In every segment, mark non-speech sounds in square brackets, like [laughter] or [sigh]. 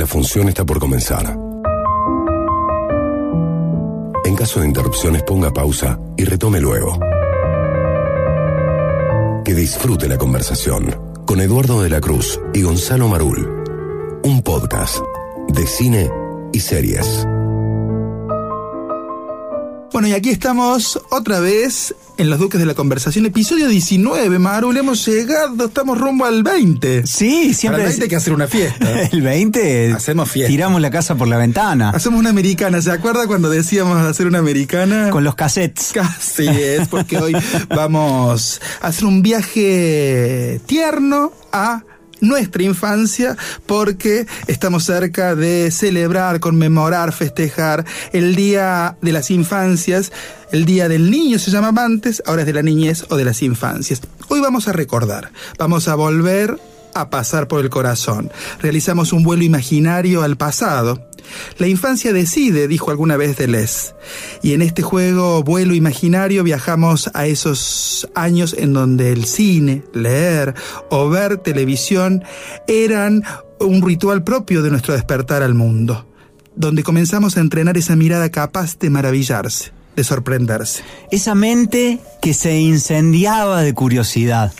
La función está por comenzar. En caso de interrupciones ponga pausa y retome luego. Que disfrute la conversación con Eduardo de la Cruz y Gonzalo Marul. Un podcast de cine y series. Bueno, y aquí estamos otra vez en Los Duques de la Conversación, episodio 19, Maru, le hemos llegado, estamos rumbo al 20. Sí, siempre. Para el 20 hay que hacer una fiesta. [laughs] El 20. Hacemos fiesta. Tiramos la casa por la ventana. Hacemos una americana, ¿se acuerda cuando decíamos hacer una americana? Con los cassettes. [laughs] Casi es, porque hoy vamos a hacer un viaje tierno a nuestra infancia porque estamos cerca de celebrar, conmemorar, festejar el Día de las Infancias. El Día del Niño se llamaba antes, ahora es de la niñez o de las infancias. Hoy vamos a recordar, vamos a volver a pasar por el corazón. Realizamos un vuelo imaginario al pasado. La infancia decide, dijo alguna vez Deleuze. Y en este juego vuelo imaginario viajamos a esos años en donde el cine, leer o ver televisión eran un ritual propio de nuestro despertar al mundo, donde comenzamos a entrenar esa mirada capaz de maravillarse, de sorprenderse. Esa mente que se incendiaba de curiosidad.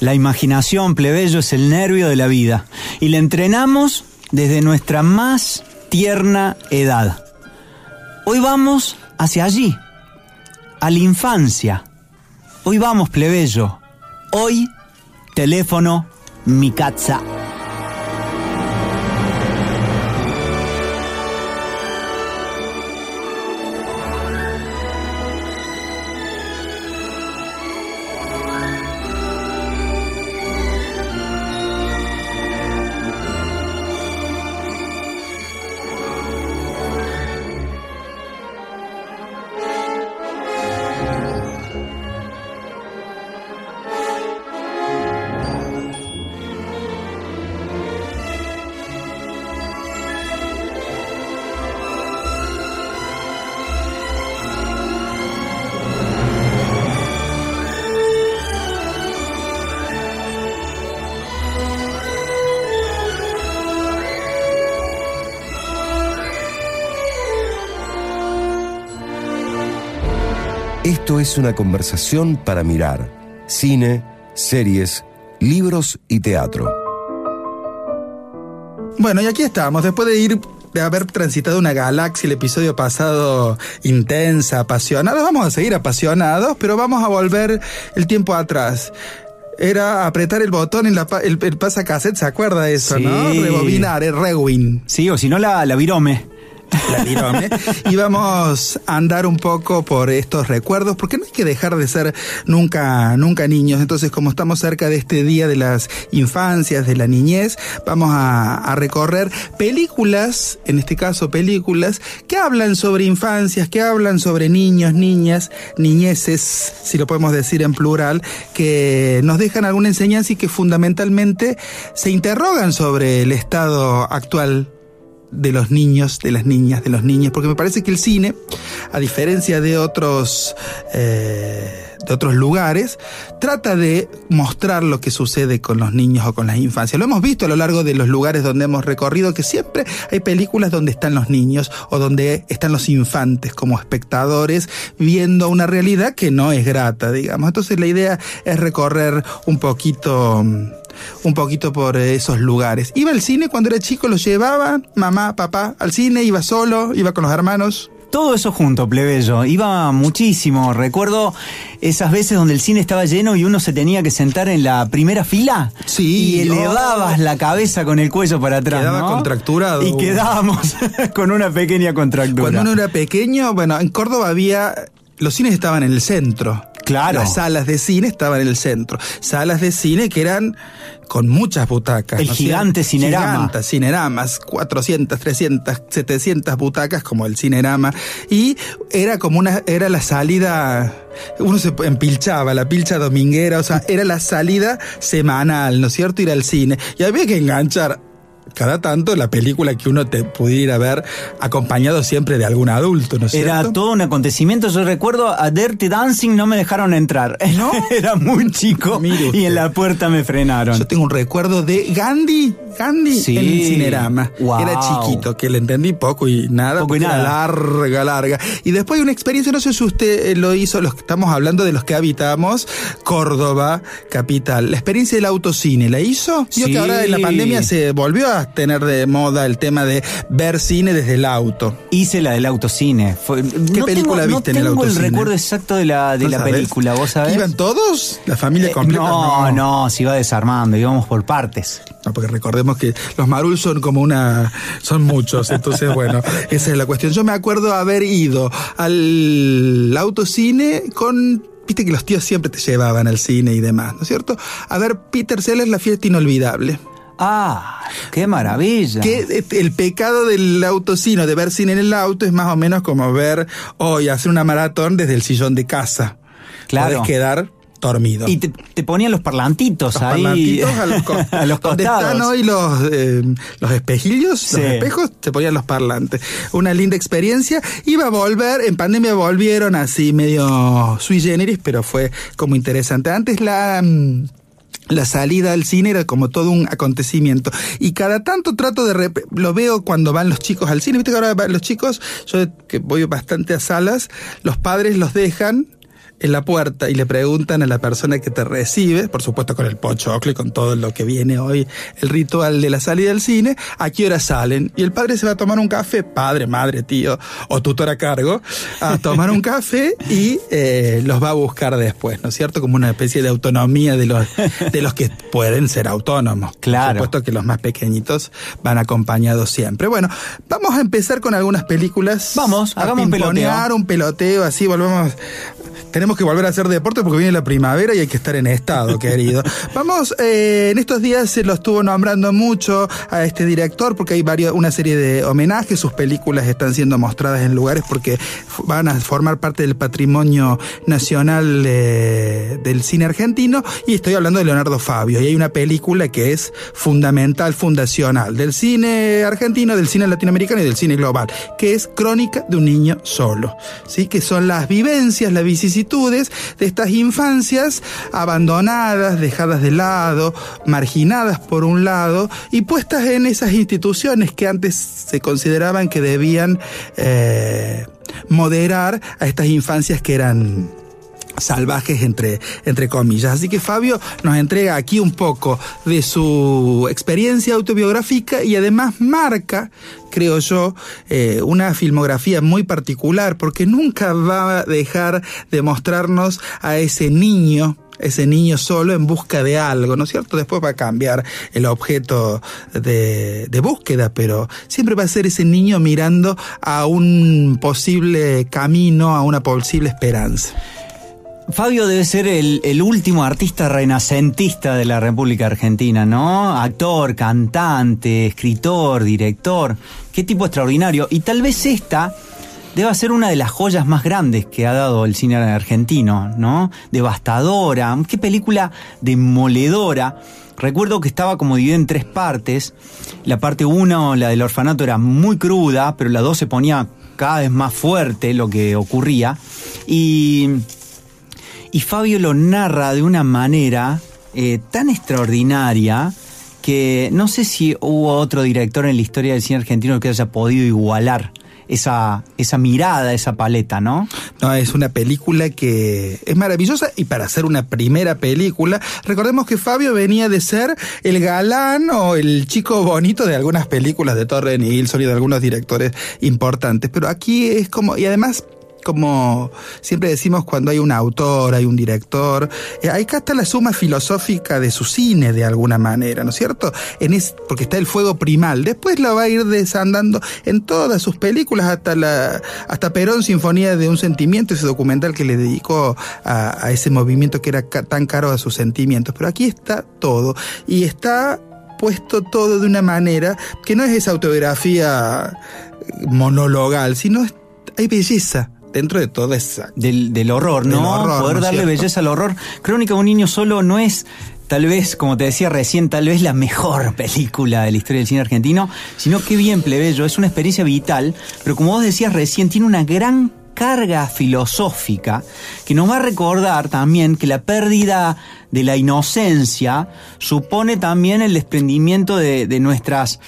La imaginación, plebeyo, es el nervio de la vida. Y la entrenamos desde nuestra más tierna edad. Hoy vamos hacia allí, a la infancia. Hoy vamos, plebeyo. Hoy, teléfono, mi casa. Esto es una conversación para mirar cine, series, libros y teatro. Bueno, y aquí estamos, después de ir de haber transitado una galaxia el episodio pasado intensa, apasionada, vamos a seguir apasionados, pero vamos a volver el tiempo atrás. Era apretar el botón en la, pa- el, el pasacassette, ¿se acuerda de eso, Sí. no? Rebobinar, el rewind. Sí, o si no, la, la virome. La virome. y vamos a andar un poco por estos recuerdos, porque no hay que dejar de ser nunca, nunca niños. Entonces, como estamos cerca de este día de las infancias, de la niñez, vamos a, a recorrer películas, en este caso películas, que hablan sobre infancias, que hablan sobre niños, niñas, niñeces, si lo podemos decir en plural, que nos dejan alguna enseñanza y que fundamentalmente se interrogan sobre el estado actual de los niños, de las niñas, de los niños, porque me parece que el cine, a diferencia de otros, eh, de otros lugares, trata de mostrar lo que sucede con los niños o con las infancias. Lo hemos visto a lo largo de los lugares donde hemos recorrido, que siempre hay películas donde están los niños o donde están los infantes como espectadores viendo una realidad que no es grata, digamos. Entonces la idea es recorrer un poquito un poquito por esos lugares. Iba al cine cuando era chico, lo llevaba, mamá, papá, al cine, iba solo, iba con los hermanos. Todo eso junto, plebeyo. Iba muchísimo. Recuerdo esas veces donde el cine estaba lleno y uno se tenía que sentar en la primera fila. Sí, Y elevabas oh. la cabeza con el cuello para atrás. Quedaba ¿no? contracturado. Y quedábamos [laughs] con una pequeña contractura. Cuando uno era pequeño, bueno, en Córdoba había, los cines estaban en el centro. Claro. Las salas de cine estaban en el centro. Salas de cine que eran con muchas butacas. El ¿no es gigante? Cinerama. Gigantes, cineramas, 400, 300, 700 butacas como el cinerama. Y era como una, era la salida, uno se empilchaba, la pilcha dominguera, o sea, era la salida semanal, ¿no es cierto? Ir al cine. Y había que enganchar cada tanto la película que uno te pudiera ver acompañado siempre de algún adulto, ¿no es Era cierto? todo un acontecimiento. Yo recuerdo a Dirty Dancing no me dejaron entrar. [laughs] ¿No? Era muy chico [laughs] y en la puerta me frenaron. Yo tengo un recuerdo de Gandhi Gandhi Sí. en el Cinerama. Wow. Era chiquito, que le entendí poco y nada, Poco y porque era nada. larga, larga. Y después una experiencia, no sé si usted eh, lo hizo, los que estamos hablando de los que habitamos, Córdoba, capital. La experiencia del autocine, ¿la hizo? Vio Sí. que ahora en la pandemia se volvió a tener de moda el tema de ver cine desde el auto. Hice la del autocine. Fue- no película tengo, viste no en el tengo autocine? recuerdo exacto de la, de ¿No la sabés? película, ¿vos sabés? ¿Iban todos? ¿La familia Eh, completa? no, no, se iba desarmando, íbamos por partes. No, porque recordemos que los Marul son como una. son muchos. Entonces, [laughs] bueno, esa es la cuestión. Yo me acuerdo haber ido al autocine con. Viste que los tíos siempre te llevaban al cine y demás, ¿no es cierto? A ver, Peter Sellers, La fiesta inolvidable. Ah, qué maravilla. Que este, el pecado del autocine, de ver cine en el auto, es más o menos como ver hoy hacer una maratón desde el sillón de casa. Claro. Podés quedar dormido. Y te, te ponían los parlantitos los ahí. parlantitos a los, [laughs] co- a los donde costados. están hoy los, eh, los espejillos, Sí. los espejos, se ponían los parlantes. Una linda experiencia. Iba a volver, en pandemia volvieron así medio sui generis, pero fue como interesante. Antes la... la salida al cine era como todo un acontecimiento. Y cada tanto trato de... rep- Lo veo cuando van los chicos al cine. Viste que ahora los chicos, yo que voy bastante a salas, los padres los dejan en la puerta y le preguntan a la persona que te recibe, por supuesto con el pochoclo y con todo lo que viene hoy, el ritual de la salida del cine, a qué hora salen. Y el padre se va a tomar un café, padre, madre, tío o tutor a cargo, a tomar un café y eh, los va a buscar después, ¿no es cierto? Como una especie de autonomía de los, de los que pueden ser autónomos. Claro. Por supuesto que los más pequeñitos van acompañados siempre. Bueno, vamos a empezar con algunas películas. Vamos, a hagamos un peloteo. un peloteo, así volvemos. Tenemos que volver a hacer deporte porque viene la primavera y hay que estar en estado, querido. [laughs] Vamos, eh, en estos días se lo estuvo nombrando mucho a este director porque hay varios, una serie de homenajes, sus películas están siendo mostradas en lugares porque van a formar parte del patrimonio nacional eh, del cine argentino y estoy hablando de Leonardo Fabio y hay una película que es fundamental, fundacional del cine argentino, del cine latinoamericano y del cine global, que es Crónica de un niño solo, ¿sí? que son las vivencias, las de estas infancias abandonadas, dejadas de lado, marginadas por un lado y puestas en esas instituciones que antes se consideraban que debían eh, moderar a estas infancias que eran salvajes entre, entre comillas. Así que Fabio nos entrega aquí un poco de su experiencia autobiográfica y además marca, creo yo, eh, una filmografía muy particular porque nunca va a dejar de mostrarnos a ese niño ese niño solo en busca de algo, ¿no es cierto? Después va a cambiar el objeto de, de búsqueda, pero siempre va a ser ese niño mirando a un posible camino, a una posible esperanza. Fabio debe ser el, último artista renacentista de la República Argentina, ¿no? Actor, cantante, escritor, director. Qué tipo extraordinario. Y tal vez esta deba ser una de las joyas más grandes que ha dado el cine argentino, ¿no? Devastadora. Qué película demoledora. Recuerdo que estaba como dividida en tres partes. La parte uno, la del orfanato, era muy cruda, pero la dos se ponía cada vez más fuerte lo que ocurría. Y y Fabio lo narra de una manera eh, tan extraordinaria que no sé si hubo otro director en la historia del cine argentino que haya podido igualar esa, esa mirada, esa paleta, ¿no? No, es una película que es maravillosa y para hacer una primera película, recordemos que Fabio venía de ser el galán o el chico bonito de algunas películas de Torre Nilsson y de algunos directores importantes, pero aquí es como, y además como siempre decimos cuando hay un autor, hay un director, eh, acá está la suma filosófica de su cine de alguna manera, ¿no es cierto? En es, porque está el fuego primal, después lo va a ir desandando en todas sus películas, hasta la hasta Perón, Sinfonía de un Sentimiento, ese documental que le dedicó a, ese movimiento que era tan caro a sus sentimientos, pero aquí está todo, y está puesto todo de una manera que no es esa autobiografía monologal, sino es- hay belleza dentro de toda esa Del, del horror, ¿no? Del horror, Poder ¿no es darle cierto? belleza al horror. Crónica de un niño solo no es, tal vez, como te decía recién, tal vez la mejor [laughs] película de la historia del cine argentino, sino que bien plebeyo, es una experiencia vital, pero como vos decías recién, tiene una gran carga filosófica que nos va a recordar también que la pérdida de la inocencia supone también el desprendimiento de, de nuestras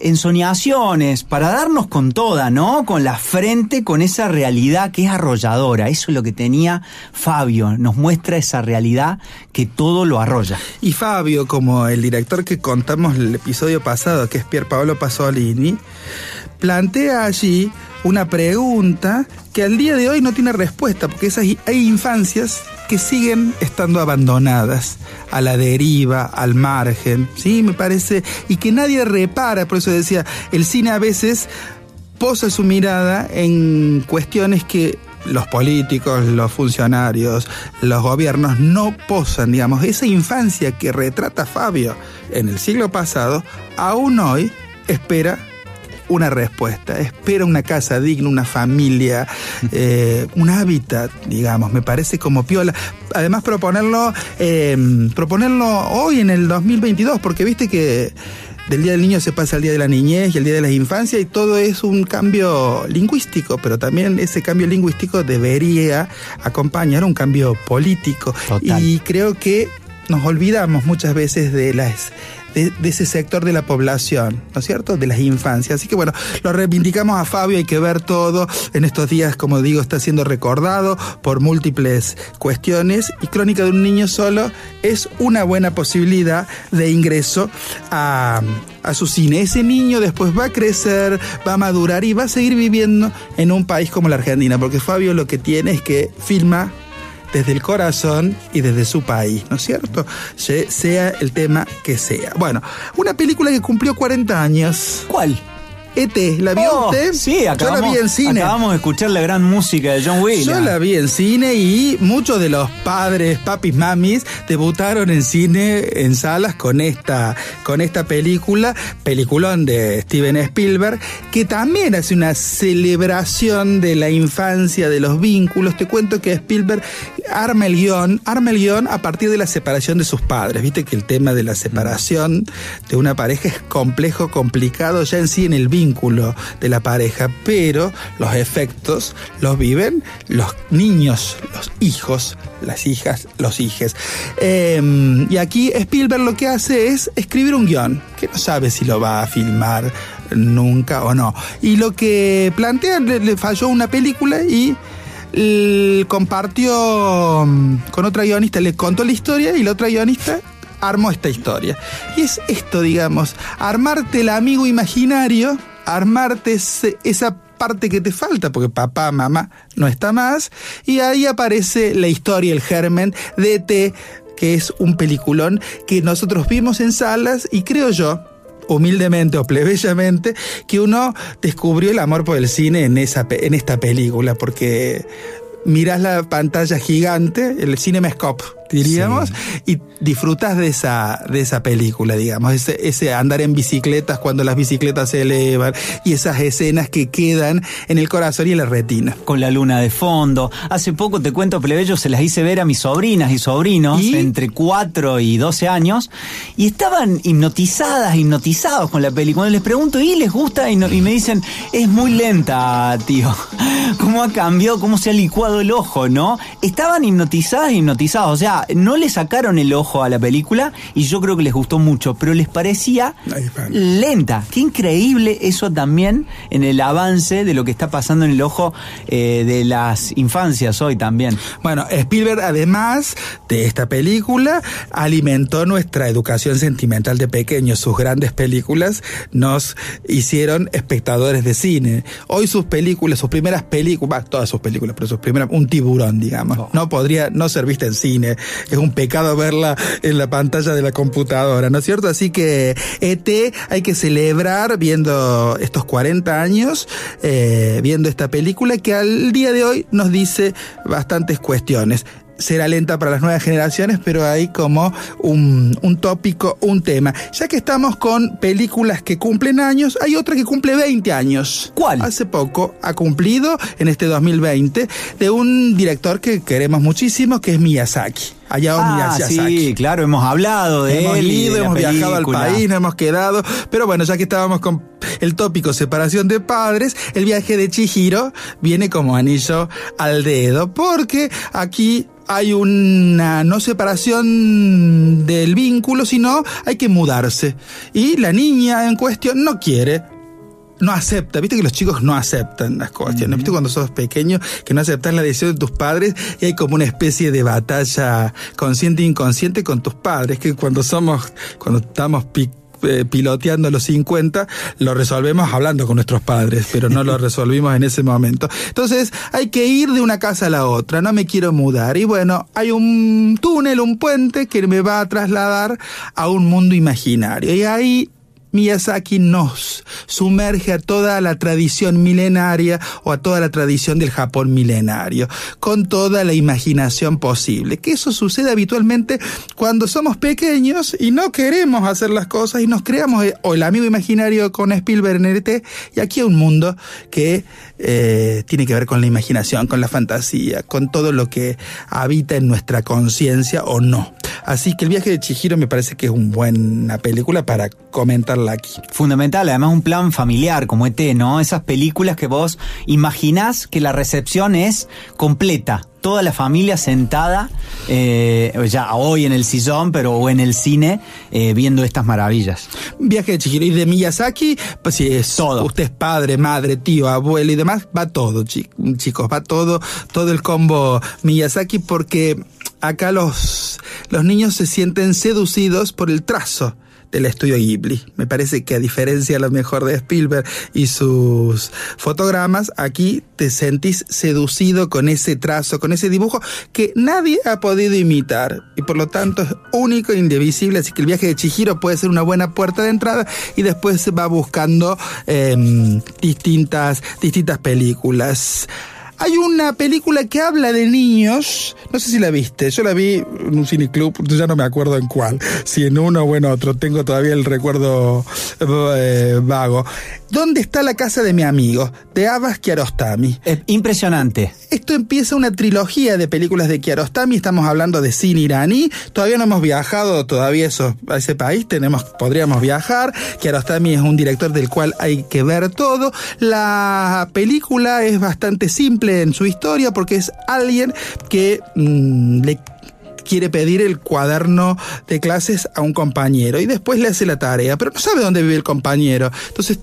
ensoñaciones, para darnos con toda, ¿no? Con la frente, con esa realidad que es arrolladora. Eso es lo que tenía Fabio, nos muestra esa realidad que todo lo arrolla. Y Fabio, como el director que contamos el episodio pasado, que es Pier Paolo Pasolini, plantea allí una pregunta que al día de hoy no tiene respuesta, porque esas, hay infancias que siguen estando abandonadas, a la deriva, al margen, ¿sí? Me parece, y que nadie repara, por eso decía, el cine a veces posa su mirada en cuestiones que los políticos, los funcionarios, los gobiernos no posan, digamos, esa infancia que retrata Fabio en el siglo pasado, aún hoy espera una respuesta, espera una casa digna, una familia, eh, un hábitat, digamos, me parece como piola. Además proponerlo, em, proponerlo hoy en el 2022, porque viste que del Día del Niño se pasa al Día de la Niñez y el Día de la Infancia y todo es un cambio lingüístico, pero también ese cambio lingüístico debería acompañar un cambio político. Y creo que nos olvidamos muchas veces de las de, ese sector de la población, ¿no es cierto? De las infancias. Así que bueno, lo reivindicamos a Fabio, hay que ver todo. En estos días, como digo, está siendo recordado por múltiples cuestiones y Crónica de un niño solo es una buena posibilidad de ingreso a, a su cine. Ese niño después va a crecer, va a madurar y va a seguir viviendo en un país como la Argentina, porque Fabio lo que tiene es que filma desde el corazón y desde su país, ¿no es cierto? sea el tema que sea. Bueno, una película que cumplió 40 años. ¿Cuál? ET, ¿la vio oh, usted? Sí, acabamos, Yo la vi en cine. Acabamos de escuchar la gran música de John Williams. Yo la vi en cine y muchos de los padres, papis, mamis, debutaron en cine, en salas, con esta, con esta película, peliculón de Steven Spielberg, que también hace una celebración de la infancia, de los vínculos. Te cuento que Spielberg arma el guion, arma el guion a partir de la separación de sus padres. Viste que el tema de la separación de una pareja es complejo, complicado ya en sí en el vínculo de la pareja, pero los efectos los viven los niños, los hijos, las hijas, los hijes. Em, y aquí Spielberg lo que hace es escribir un guion, que no sabe si lo va a filmar nunca o no. Y lo que plantea, le, falló una película y compartió mm, con otra guionista, le contó la historia y la otra guionista armó esta historia. Y es esto, digamos, armarte el amigo imaginario armarte esa parte que te falta, porque papá, mamá no está más, y ahí aparece la historia, el germen de ET, que es un peliculón que nosotros vimos en salas y creo yo, humildemente o plebeyamente, que uno descubrió el amor por el cine en, esa, en esta película, porque miras la pantalla gigante, el Cinemascope, diríamos, y disfrutas de esa, de esa película, digamos, ese, ese andar en bicicletas cuando las bicicletas se elevan y esas escenas que quedan en el corazón y en la retina. Con la luna de fondo. Hace poco te cuento, plebeyo, se las hice ver a mis sobrinas y sobrinos entre 4 y 12 años y estaban hipnotizadas, hipnotizados con la película. les pregunto, ¿y les gusta? Y, y me dicen, es muy lenta, tío. [laughs] ¿Cómo ha cambiado? ¿Cómo se ha licuado el ojo, no? Estaban hipnotizadas, hipnotizados. O sea, no le sacaron el ojo a la película y yo creo que les gustó mucho, pero les parecía lenta. Qué increíble eso también en el avance de lo que está pasando en el ojo eh, de las infancias hoy también. Bueno, Spielberg además de esta película alimentó nuestra educación sentimental de pequeños. Sus grandes películas nos hicieron espectadores de cine. Hoy sus películas, sus primeras películas, todas sus películas, pero sus primeras, un tiburón, digamos. Oh. No podría no ser vista en cine. Es un pecado verla en la pantalla de la computadora, ¿no es cierto? Así que ET hay que celebrar viendo estos 40 años, eh, viendo esta película que al día de hoy nos dice bastantes cuestiones. será lenta para las nuevas generaciones, pero hay como un, un, tópico, un tema. Ya que estamos con películas que cumplen años, hay otra que cumple 20 años. ¿Cuál? Hace poco ha cumplido, en este 2020, de un director que queremos muchísimo, que es Miyazaki. Hayao ah, Miyazaki. Sí, claro, hemos hablado de hemos él. Ido, hemos viajado al país, nos hemos quedado. Pero bueno, ya que estábamos con el tópico separación de padres, el viaje de Chihiro viene como anillo al dedo, porque aquí hay una no separación del vínculo, sino hay que mudarse. Y la niña en cuestión no quiere, no acepta. Viste que los chicos no aceptan las cuestiones. Viste cuando sos pequeño que no aceptas la decisión de tus padres y hay como una especie de batalla consciente e inconsciente con tus padres. Que cuando somos, cuando estamos eh, piloteando los 50, lo resolvemos hablando con nuestros padres, pero no lo [laughs] resolvimos en ese momento. Entonces, hay que ir de una casa a la otra, no me quiero mudar. Y bueno, hay un túnel, un puente que me va a trasladar a un mundo imaginario. Y ahí Miyazaki nos sumerge a toda la tradición milenaria o a toda la tradición del Japón milenario, con toda la imaginación posible. Que eso sucede habitualmente cuando somos pequeños y no queremos hacer las cosas y nos creamos eh, o el amigo imaginario con Spielberg en e y aquí hay un mundo que eh, tiene que ver con la imaginación, con la fantasía, con todo lo que habita en nuestra conciencia o no. Así que el viaje de Chihiro me parece que es una buena película para comentarla aquí. Fundamental, además un plan familiar como ET, ¿no? Esas películas que vos imaginás que la recepción es completa. Toda la familia sentada, eh, ya hoy en el sillón, pero o en el cine, eh, viendo estas maravillas. Viaje de Chihiro y de Miyazaki, pues sí, es todo. Usted es padre, madre, tío, abuelo y demás, va todo, chicos, va todo, todo el combo Miyazaki porque acá los, los niños se sienten seducidos por el trazo del estudio Ghibli. Me parece que a diferencia a lo mejor de Spielberg y sus fotogramas, aquí te sentís seducido con ese trazo, con ese dibujo que nadie ha podido imitar y por lo tanto es único e indivisible. Así que el viaje de Chihiro puede ser una buena puerta de entrada y después se va buscando em, distintas, distintas películas. Hay una película que habla de niños, no sé si la viste, yo la vi en un cineclub, ya no me acuerdo en cuál, si en uno o en otro, tengo todavía el recuerdo eh, vago. ¿Dónde está la casa de mi amigo? De Abbas Kiarostami. Es impresionante. Esto empieza una trilogía de películas de Kiarostami, estamos hablando de cine iraní, todavía no hemos viajado todavía eso, a ese país, tenemos, podríamos viajar, Kiarostami es un director del cual hay que ver todo, la película es bastante simple en su historia porque es alguien que mm, le quiere pedir el cuaderno de clases a un compañero y después le hace la tarea, pero no sabe dónde vive el compañero. Entonces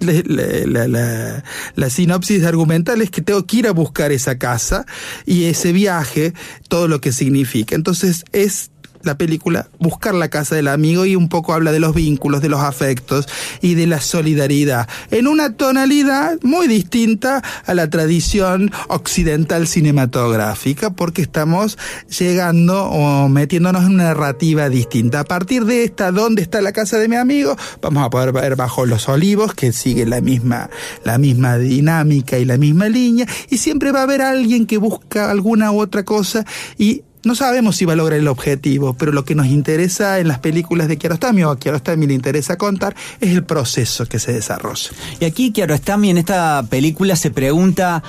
la, la, sinopsis argumental es que tengo que ir a buscar esa casa y ese viaje, todo lo que significa. Entonces es la película buscar la casa del amigo y un poco habla de los vínculos, de los afectos y de la solidaridad, en una tonalidad muy distinta a la tradición occidental cinematográfica, porque estamos llegando o metiéndonos en una narrativa distinta. A partir de esta, ¿dónde está la casa de mi amigo? Vamos a poder ver bajo los olivos, que sigue la misma, la misma dinámica y la misma línea, y siempre va a haber alguien que busca alguna otra cosa y no sabemos si va a lograr el objetivo, pero lo que nos interesa en las películas de Kiarostami o a Kiarostami le interesa contar es el proceso que se desarrolla. Y aquí Kiarostami en esta película se pregunta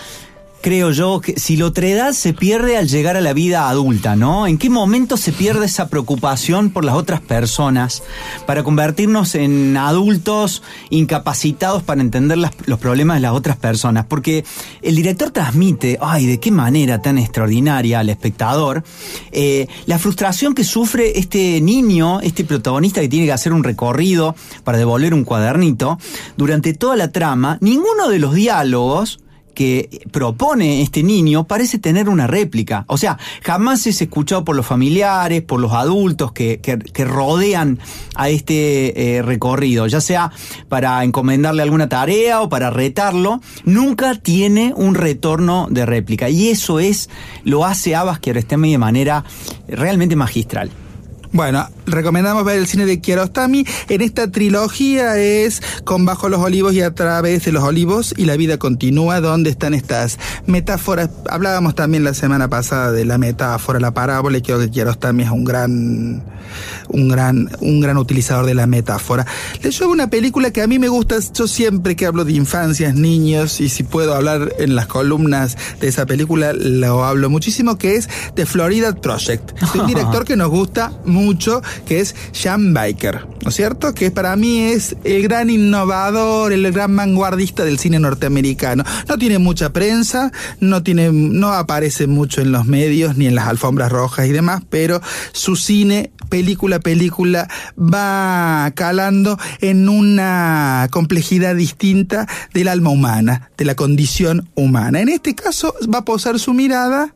creo yo, que si la otredad se pierde al llegar a la vida adulta, ¿no? ¿En qué momento se pierde esa preocupación por las otras personas para convertirnos en adultos incapacitados para entender los problemas de las otras personas? Porque el director transmite, ay, de qué manera tan extraordinaria al espectador, eh, la frustración que sufre este niño, este protagonista que tiene que hacer un recorrido para devolver un cuadernito, durante toda la trama, ninguno de los diálogos que propone este niño parece tener una réplica. O sea, jamás es escuchado por los familiares, por los adultos que, que, rodean a este eh, recorrido, ya sea para encomendarle alguna tarea o para retarlo, nunca tiene un retorno de réplica. Y eso es, lo hace Abbas Kiarostami de manera realmente magistral. Bueno, recomendamos ver el cine de Kiarostami. En esta trilogía es Con Bajo los Olivos y a través de los olivos y la vida continúa, donde están estas metáforas. Hablábamos también la semana pasada de la metáfora, la parábola, y creo que Kiarostami es un gran, un gran, un gran utilizador de la metáfora. Les llevo una película que a mí me gusta, yo siempre que hablo de infancias, niños, y si puedo hablar en las columnas de esa película, lo hablo muchísimo, que es The Florida Project. Es un [laughs] director que nos gusta mucho, que es Sean Baker, ¿no es cierto? Que para mí es el gran innovador, el gran vanguardista del cine norteamericano. No tiene mucha prensa, no tiene, no aparece mucho en los medios ni en las alfombras rojas y demás, pero su cine, película película, va calando en una complejidad distinta del alma humana, de la condición humana. En este caso va a posar su mirada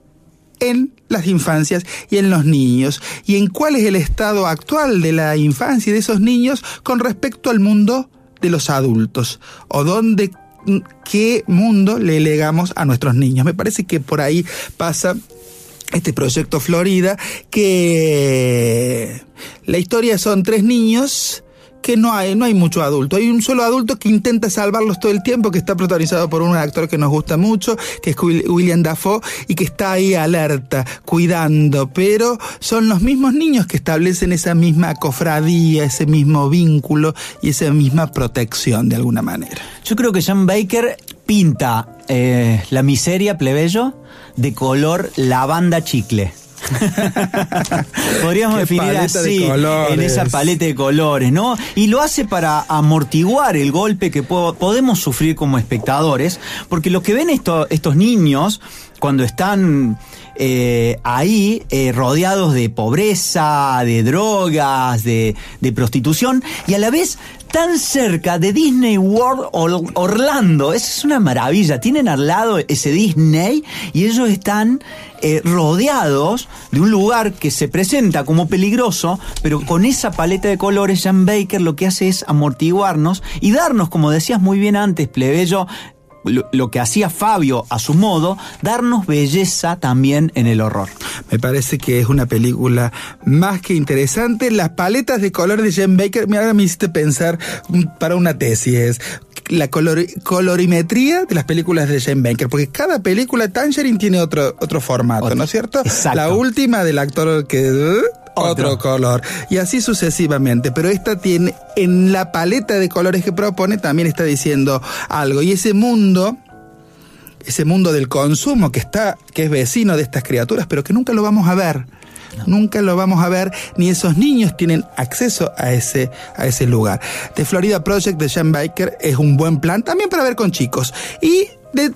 en las infancias y en los niños y en cuál es el estado actual de la infancia y de esos niños con respecto al mundo de los adultos o dónde qué mundo le legamos a nuestros niños. Me parece que por ahí pasa este proyecto Florida que la historia son tres niños que no hay, no hay mucho adulto. Hay un solo adulto que intenta salvarlos todo el tiempo, que está protagonizado por un actor que nos gusta mucho, que es William Dafoe, y que está ahí alerta, cuidando, pero son los mismos niños que establecen esa misma cofradía, ese mismo vínculo y esa misma protección de alguna manera. Yo creo que Sean Baker pinta eh, la miseria plebeyo de color lavanda chicle. [laughs] Podríamos definir así, en esa paleta de colores, ¿no? Y lo hace para amortiguar el golpe que podemos sufrir como espectadores, porque lo que ven estos niños cuando están eh, ahí eh, rodeados de pobreza, de drogas, de, de, prostitución y a la vez tan cerca de Disney World Orlando. es una maravilla. Tienen al lado ese Disney y ellos están eh, rodeados de un lugar que se presenta como peligroso, pero con esa paleta de colores, Jan Baker lo que hace es amortiguarnos y darnos, como decías muy bien antes, plebeyo, lo, que hacía Fabio a su modo, darnos belleza también en el horror. Me parece que es una película más que interesante. Las paletas de color de Jen Baker, me, ahora me hiciste pensar para una tesis, la colorimetría de las películas de Jane Baker, porque cada película Tangerine tiene otro, otro formato, ¿no es cierto? La última del actor que otro. color. Y así sucesivamente. Pero esta tiene, en la paleta de colores que propone, también está diciendo algo. Y ese mundo, ese mundo del consumo que está, que es vecino de estas criaturas, pero que nunca lo vamos a ver. Nunca lo vamos a ver, ni esos niños tienen acceso a ese, a ese lugar. The Florida Project de Sean Baker es un buen plan también para ver con chicos. Y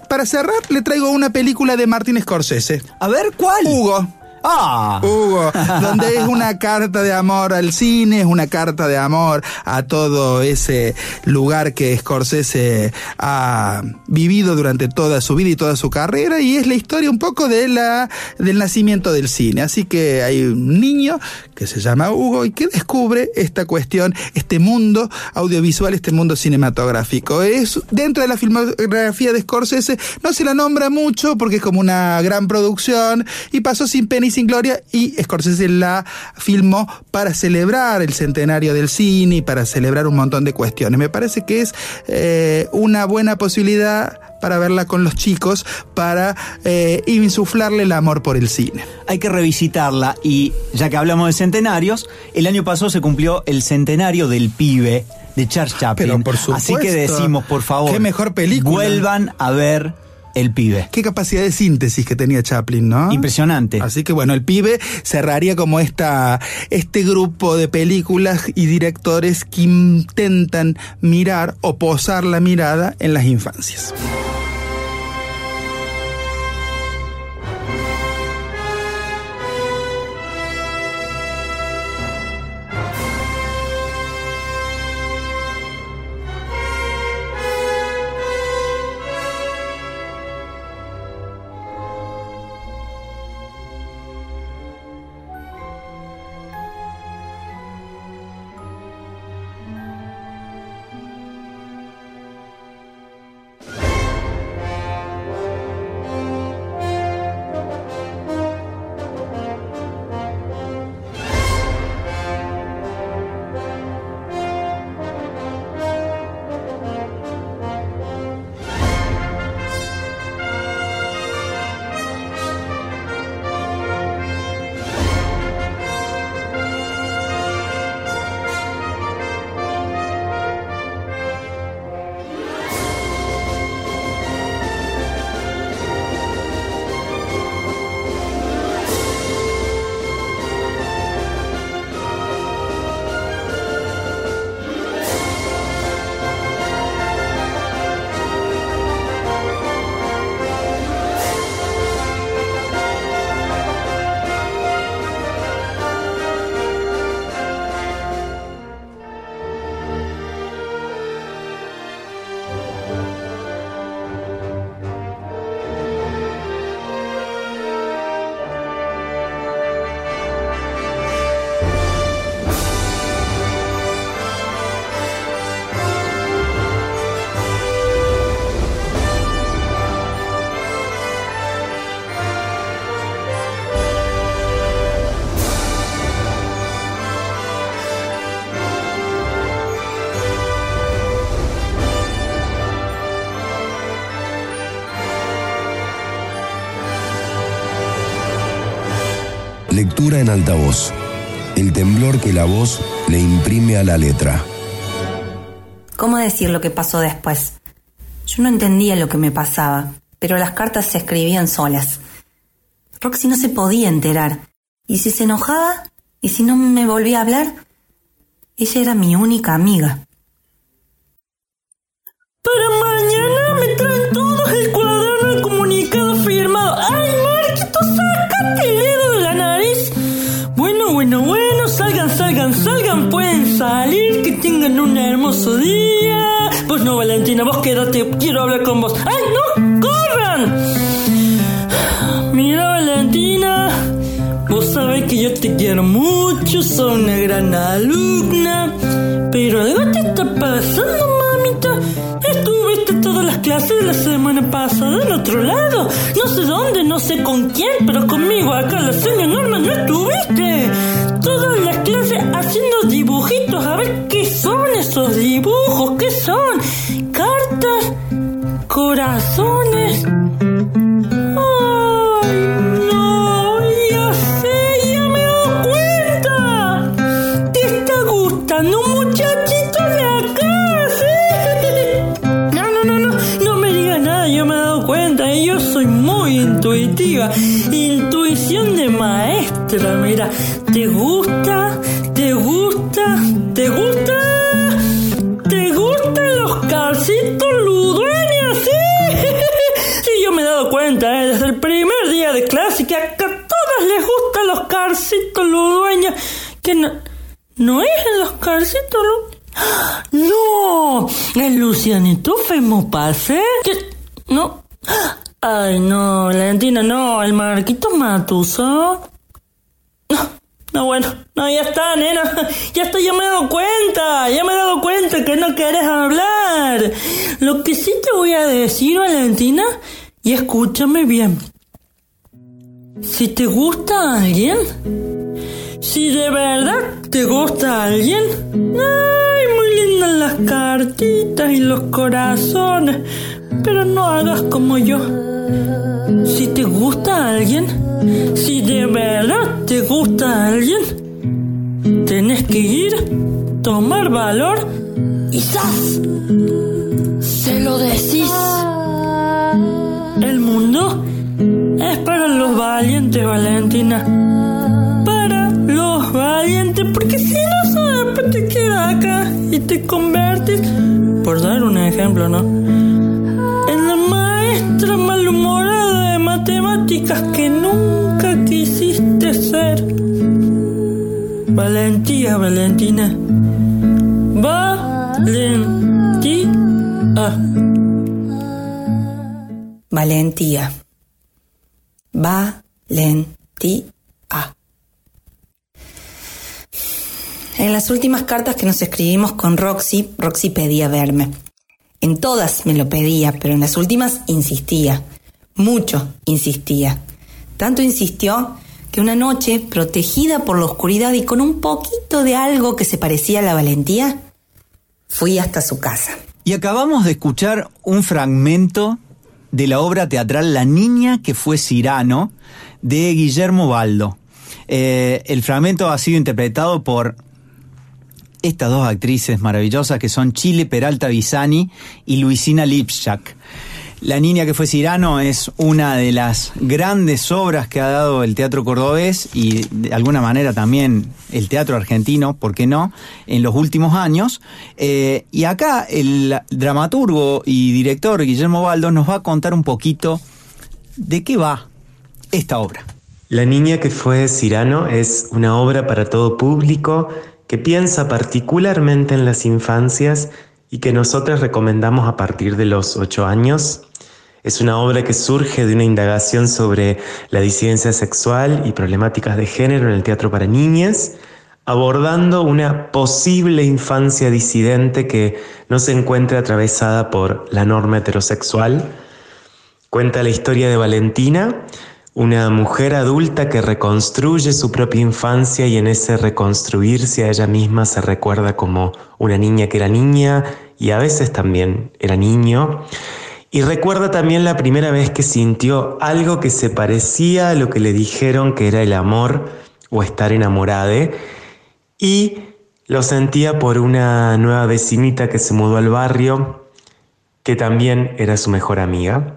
para cerrar, le traigo una película de Martin Scorsese. A ver, ¿cuál? Hugo. Ah. Hugo, donde es una [laughs] carta de amor al cine, es una carta de amor a todo ese lugar que Scorsese ha vivido durante toda su vida y toda su carrera y es la historia un poco de la, del nacimiento del cine. Así que hay un niño que se llama Hugo y que descubre esta cuestión, este mundo audiovisual, este mundo cinematográfico. Es dentro de la filmografía de Scorsese, no se la nombra mucho porque es como una gran producción y pasó sin pena sin gloria y Scorsese la filmó para celebrar el centenario del cine y para celebrar un montón de cuestiones. Me parece que es eh, una buena posibilidad para verla con los chicos, para eh, insuflarle el amor por el cine. Hay que revisitarla y ya que hablamos de centenarios, el año pasado se cumplió el centenario del pibe de Charles Chaplin. por Así que decimos, por favor, qué mejor película. Vuelvan a ver el pibe. Qué capacidad de síntesis que tenía Chaplin, ¿no? Impresionante. Así que bueno, el pibe cerraría como esta, este grupo de películas y directores que intentan mirar o posar la mirada en las infancias. Lectura en altavoz. El temblor que la voz le imprime a la letra. ¿Cómo decir lo que pasó después? Yo no entendía lo que me pasaba, pero las cartas se escribían solas. Roxy no se podía enterar. ¿Y si se enojaba? ¿Y si no me volvía a hablar? Ella era mi única amiga. Para mañana me traen todos salir, que tengan un hermoso día. Pues no, Valentina, vos quédate, quiero hablar con vos. ¡Ay, no! ¡Corran! Mira, Valentina, vos sabés que yo te quiero mucho, soy una gran alumna, pero algo te está pasando, mamita. Estuviste todas las clases de la semana pasada en otro lado. No sé dónde, no sé con quién, pero conmigo acá la señora Norma no estuviste. Todas las clases haciendo dibujitos. A ver qué son esos dibujos, qué son. Cartas, corazones. Ay, no, ya sé, ya me dado cuenta. Te está gustando muchachito de acá, ¿sí? No, no, no, no, no me digas nada, yo me he dado cuenta, yo soy muy intuitiva. Intuición de maestra, mira, ¿te gusta? ¿Te gusta? ¿Te gusta? ¿Te gustan los calcitos ludueños? Sí, sí, yo me he dado cuenta, ¿eh? desde el primer día de clase que a todas les gustan los calcitos ludueños. Que no, no es en los calcitos. ¡No! ¿El Lucianito Femo Pase? ¿Qué? No. Ay, no, Valentina, no, el Marquito Matuso. No, no, bueno, no, ya está, nena. [laughs] Ya está, ya me he dado cuenta. Ya me he dado cuenta que no querés hablar. Lo que sí te voy a decir, Valentina, y escúchame bien. Si te gusta alguien, si de verdad te gusta alguien, ay, muy lindas las cartitas y los corazones, pero no hagas como yo. Si te gusta alguien, si de verdad te gusta alguien, tenés que ir, tomar valor y ¡zas! Se lo decís. El mundo es para los valientes, Valentina. Para los valientes, porque si no sabes, te quedas acá y te convertes, por dar un ejemplo, ¿no? Malhumorada de matemáticas que nunca quisiste ser. Valentía, Valentina. Valentía. Valentía. Valentía. En las últimas cartas que nos escribimos con Roxy, Roxy pedía verme. En todas me lo pedía, pero en las últimas insistía. Mucho insistía. Tanto insistió que una noche, protegida por la oscuridad y con un poquito de algo que se parecía a la valentía, fui hasta su casa. Y acabamos de escuchar un fragmento de la obra teatral La niña que fue Cirano de Guillermo Baldo. Eh, el fragmento ha sido interpretado por estas dos actrices maravillosas que son Chile Peralta Bisani y Luisina Lipschak. La niña que fue Cirano es una de las grandes obras que ha dado el teatro cordobés y de alguna manera también el teatro argentino, ¿por qué no?, en los últimos años. Eh, y acá el dramaturgo y director Guillermo Baldo nos va a contar un poquito de qué va esta obra. La niña que fue Cirano es una obra para todo público que piensa particularmente en las infancias y que nosotros recomendamos a partir de los ocho años. Es una obra que surge de una indagación sobre la disidencia sexual y problemáticas de género en el teatro para niñas, abordando una posible infancia disidente que no se encuentre atravesada por la norma heterosexual. Cuenta la historia de Valentina, una mujer adulta que reconstruye su propia infancia y en ese reconstruirse a ella misma se recuerda como una niña que era niña y a veces también era niño. Y recuerda también la primera vez que sintió algo que se parecía a lo que le dijeron que era el amor o estar enamorada. Y lo sentía por una nueva vecinita que se mudó al barrio, que también era su mejor amiga.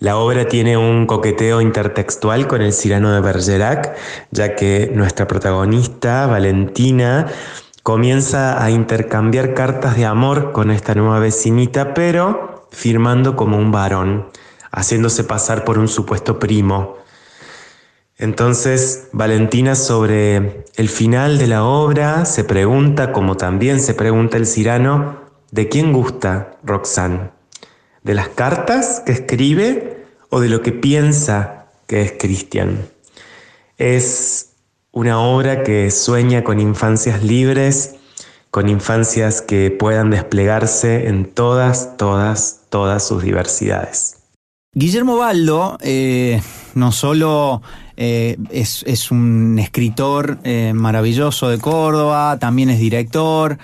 La obra tiene un coqueteo intertextual con el Cirano de Bergerac, ya que nuestra protagonista, Valentina, comienza a intercambiar cartas de amor con esta nueva vecinita, pero firmando como un varón, haciéndose pasar por un supuesto primo. Entonces, Valentina sobre el final de la obra se pregunta, como también se pregunta el Cirano, ¿de quién gusta Roxanne? ¿De las cartas que escribe o de lo que piensa que es Cristian? Es una obra que sueña con infancias libres, con infancias que puedan desplegarse en todas, todas, todas sus diversidades. Guillermo Baldo eh, no solo eh, es, un escritor eh, maravilloso de Córdoba, también es director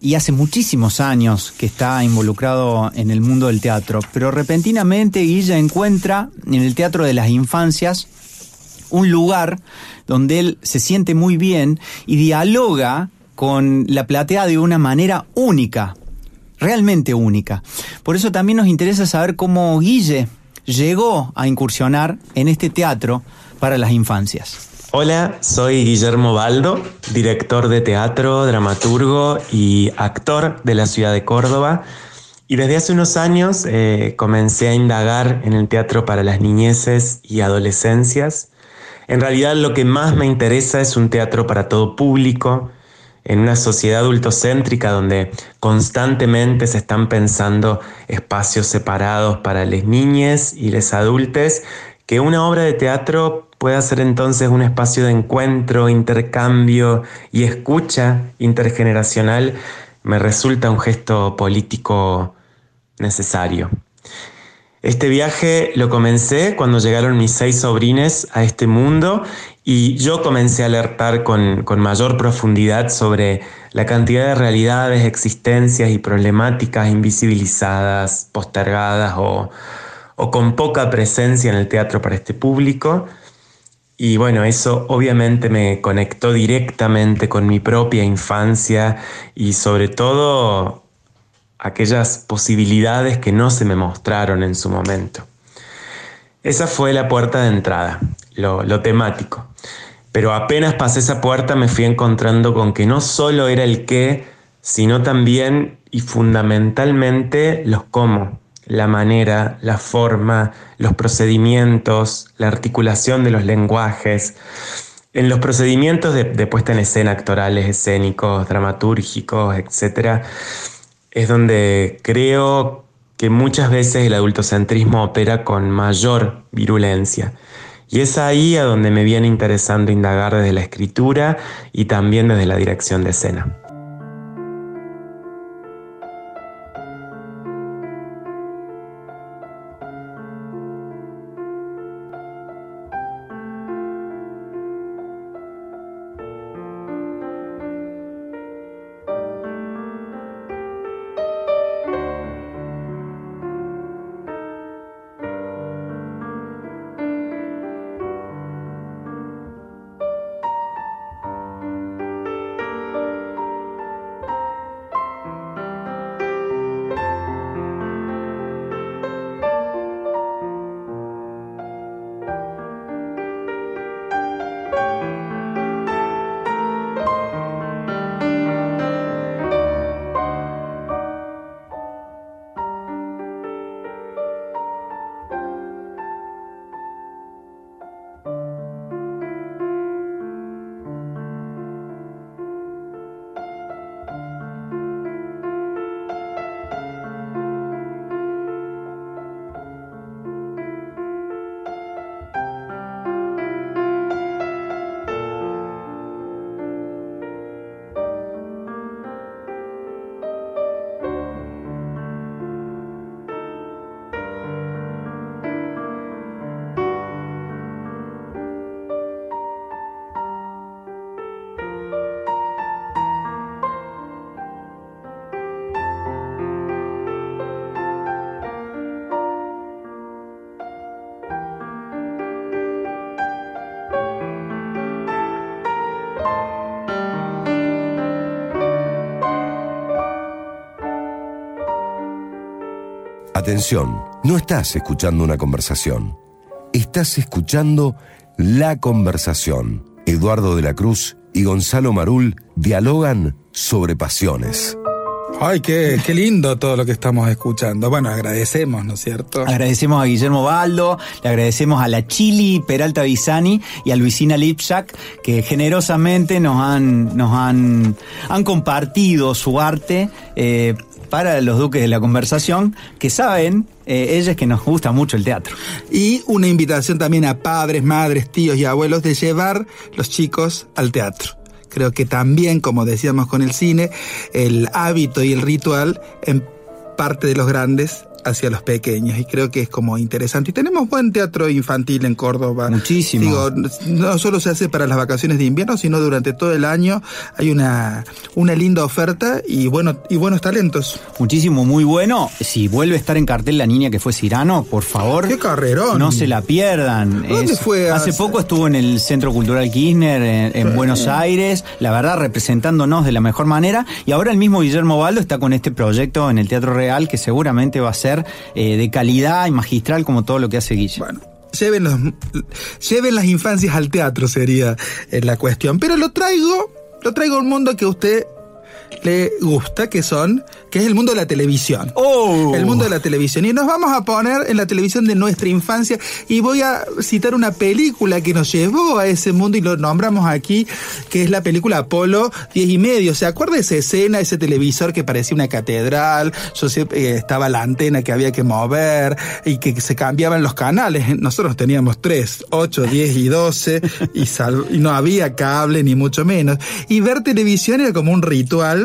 y hace muchísimos años que está involucrado en el mundo del teatro. Pero repentinamente Guilla encuentra en el Teatro de las Infancias un lugar donde él se siente muy bien y dialoga con la platea de una manera única, realmente única. Por eso también nos interesa saber cómo Guille llegó a incursionar en este teatro para las infancias. Hola, soy Guillermo Baldo, director de teatro, dramaturgo y actor de la ciudad de Córdoba. Y desde hace unos años eh, comencé a indagar en el teatro para las niñeces y adolescencias. En realidad lo que más me interesa es un teatro para todo público, en una sociedad adultocéntrica donde constantemente se están pensando espacios separados para las niñas y los adultos, que una obra de teatro pueda ser entonces un espacio de encuentro, intercambio y escucha intergeneracional, me resulta un gesto político necesario. Este viaje lo comencé cuando llegaron mis seis sobrines a este mundo y yo comencé a alertar con, mayor profundidad sobre la cantidad de realidades, existencias y problemáticas invisibilizadas, postergadas o, o con poca presencia en el teatro para este público. Y bueno, eso obviamente me conectó directamente con mi propia infancia y sobre todo aquellas posibilidades que no se me mostraron en su momento. Esa fue la puerta de entrada, lo, temático. Pero apenas pasé esa puerta me fui encontrando con que no solo era el qué, sino también y fundamentalmente los cómo, la manera, la forma, los procedimientos, la articulación de los lenguajes. En los procedimientos de, puesta en escena actorales, escénicos, dramatúrgicos, etc., es donde creo que muchas veces el adultocentrismo opera con mayor virulencia. Y es ahí a donde me viene interesando indagar desde la escritura y también desde la dirección de escena. Atención, no estás escuchando una conversación. Estás escuchando la conversación. Eduardo de la Cruz y Gonzalo Marul dialogan sobre pasiones. Ay, qué, qué lindo todo lo que estamos escuchando. Bueno, agradecemos, ¿no es cierto? Agradecemos a Guillermo Baldo, le agradecemos a la Chili Peralta Bisani y a Luisina Lipschak que generosamente nos han, nos han, han compartido su arte eh, para los duques de la conversación, que saben, eh, ellas que nos gusta mucho el teatro. Y una invitación también a padres, madres, tíos y abuelos de llevar los chicos al teatro. Creo que también, como decíamos con el cine, el hábito y el ritual en parte de los grandes hacia los pequeños y creo que es como interesante. Y tenemos buen teatro infantil en Córdoba. Muchísimo. Digo, no solo se hace para las vacaciones de invierno, sino durante todo el año hay una, una linda oferta y, bueno, y buenos talentos. Muchísimo, muy bueno. Si vuelve a estar en cartel la niña que fue Cirano, por favor. ¡Qué carrerón! No se la pierdan. ¿Dónde Es- fue? Hace poco estuvo en el Centro Cultural Kirchner en, en Buenos Aires, la verdad representándonos de la mejor manera. Y ahora el mismo Guillermo Baldo está con este proyecto en el Teatro Real que seguramente va a ser eh, de calidad y magistral como todo lo que hace Guille. Bueno, lleven, lleven las infancias al teatro sería eh, la cuestión. Pero lo traigo, lo traigo a un mundo que usted le gusta, que son, que es el mundo de la televisión. ¡Oh! El mundo de la televisión. Y nos vamos a poner en la televisión de nuestra infancia y voy a citar una película que nos llevó a ese mundo y lo nombramos aquí, que es la película Apolo 10 y medio. ¿Se acuerda de esa escena, ese televisor que parecía una catedral? Yo sé, eh, estaba la antena que había que mover y que se cambiaban los canales. Nosotros teníamos 3, 8, 10 y 12 y, y no había cable ni mucho menos. Y ver televisión era como un ritual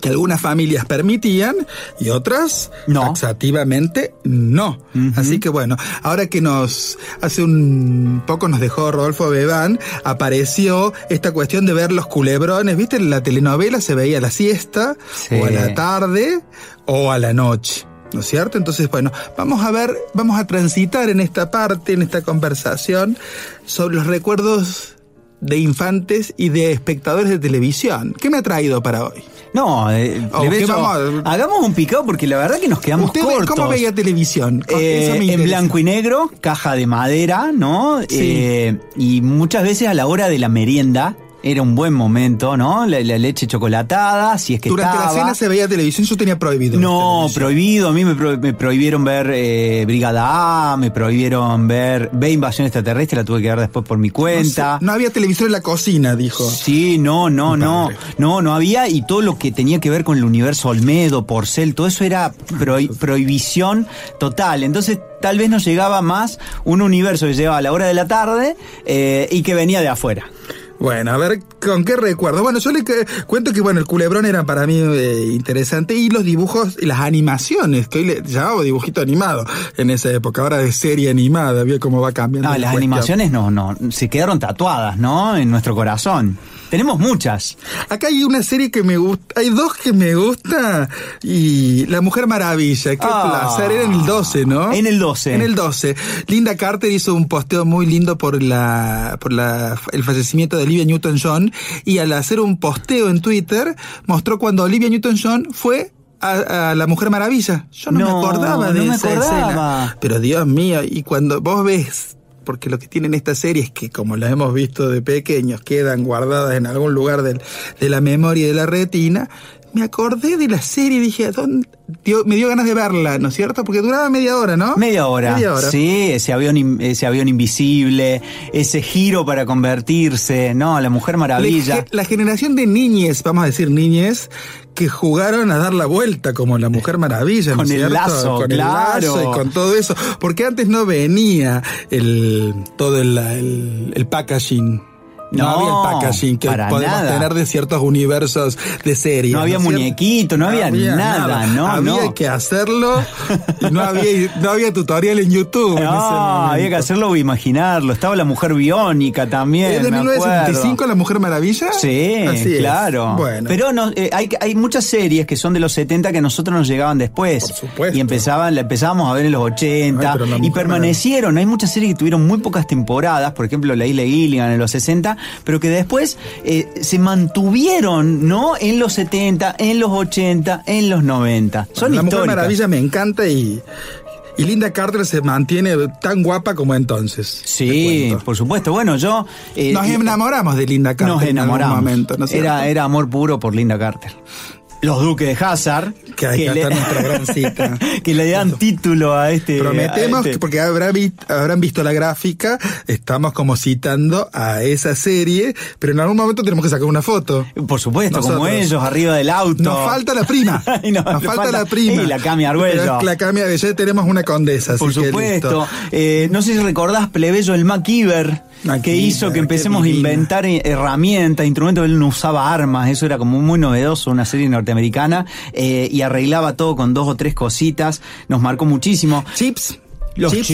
que algunas familias permitían y otras No. taxativamente no. Así que bueno, ahora que nos hace un poco nos dejó Rodolfo Bebán, apareció esta cuestión de ver los culebrones, ¿viste? En la telenovela se veía a la siesta Sí. o a la tarde o a la noche. ¿No es cierto? Entonces, bueno, vamos a ver, vamos a transitar en esta parte, en esta conversación, sobre los recuerdos de infantes y de espectadores de televisión. ¿Qué me ha traído para hoy? No, eh, Oh, le ¿qué beso- vamos a- hagamos un picado porque la verdad que nos quedamos ¿Usted cortos. cómo veía televisión? Eh, en interesa. blanco y negro, caja de madera, ¿no? Sí. Eh, y muchas veces a la hora de la merienda era un buen momento, ¿no? La, la leche chocolatada, si es que Durante estaba. la cena se veía televisión, yo tenía prohibido. No, televisión. prohibido. A mí me, pro- me prohibieron ver eh, Brigada A, me prohibieron ver Ve Invasión Extraterrestre, la tuve que ver después por mi No, cuenta. sé, no había televisor en la cocina, dijo. Sí, no, no, no, no, no había y todo lo que tenía que ver con el universo Olmedo, Porcel, todo eso era prohi- prohibición total. Entonces tal vez nos llegaba más un universo que llegaba a la hora de la tarde eh, y que venía de afuera. Bueno, a ver, ¿con qué recuerdo? Bueno, yo le que- cuento que, bueno, el culebrón era para mí eh, interesante y los dibujos y las animaciones, que hoy le llamaba dibujito animado en esa época, ahora de serie animada, vio cómo va cambiando. La las cuestión. animaciones no, no, se quedaron tatuadas, ¿no? En nuestro corazón. Tenemos muchas. Acá hay una serie que me gusta, hay dos que me gusta y La Mujer Maravilla, qué Ah. placer, era en el 12, ¿no? En el 12. En el 12. Linda Carter hizo un posteo muy lindo por la por la, el fallecimiento de Olivia Newton-John y al hacer un posteo en Twitter mostró cuando Olivia Newton-John fue a, a La Mujer Maravilla. Yo no, No, me acordaba de no me esa acordaba. escena. Pero Dios mío, y cuando vos ves porque lo que tienen esta serie es que, como las hemos visto de pequeños, quedan guardadas en algún lugar del- de la memoria y de la retina. Me acordé de la serie y dije, ¿dónde? Dio- me dio ganas de verla, ¿no es cierto? Porque duraba media hora, ¿no? Media hora. Media hora. Sí, ese avión, ese avión invisible, ese giro para convertirse, no, la Mujer Maravilla. La, ge- la generación de niñes, vamos a decir niñes, que jugaron a dar la vuelta como la Mujer Maravilla, ¿no Con es el cierto? lazo, con claro. el lazo y con todo eso. Porque antes no venía el todo el, el, el packaging. No, No, había el packaging que podemos nada. tener de ciertos universos de series. No había muñequito, no había nada, no, Había no. que hacerlo y no había, [laughs] no había tutorial en YouTube. No, había que hacerlo o imaginarlo. Estaba la mujer biónica también. ¿Es de me 1975 acuerdo. La Mujer Maravilla? Sí, Así claro. Bueno. Pero no, eh, hay, hay muchas series que son de los 70 que a nosotros nos llegaban después. Por supuesto. Y empezaban, la empezábamos a ver en los 80. Ay, pero La y permanecieron. Hay muchas series que tuvieron muy pocas temporadas. Por ejemplo, La Isla Gilligan en los 60. Pero que después eh, se mantuvieron, ¿no? En los 70, en los 80, en los 90. Son la Mujer históricas. Maravilla me encanta y, y Linda Carter se mantiene tan guapa como entonces. Sí, por supuesto. Bueno, yo... eh, Nos enamoramos de Linda Carter Nos en algún enamoramos. momento, era, era amor puro por Linda Carter. Los Duques de Hazard. Que ahí está nuestra [laughs] gran cita. que le dan título a este. Prometemos, a este- que porque habrá vi- habrán visto la gráfica, estamos como citando a esa serie, pero en algún momento tenemos que sacar una foto. Por supuesto, como ellos, arriba del auto. Nos falta la prima. [laughs] Nos- Nos le falta, falta- la prima. y la Cami Argüello. Pero La Cami Argüello, ya tenemos una condesa. así Por que supuesto. listo. Eh, no sé si recordás Plebeyo el MacIver. Que MacIver, hizo que empecemos a inventar eh, herramientas, instrumentos. Él no usaba armas, eso era como muy novedoso, una serie norteamericana. eh, y arreglaba todo con dos o tres cositas. Nos marcó muchísimo. Chips. Los chips,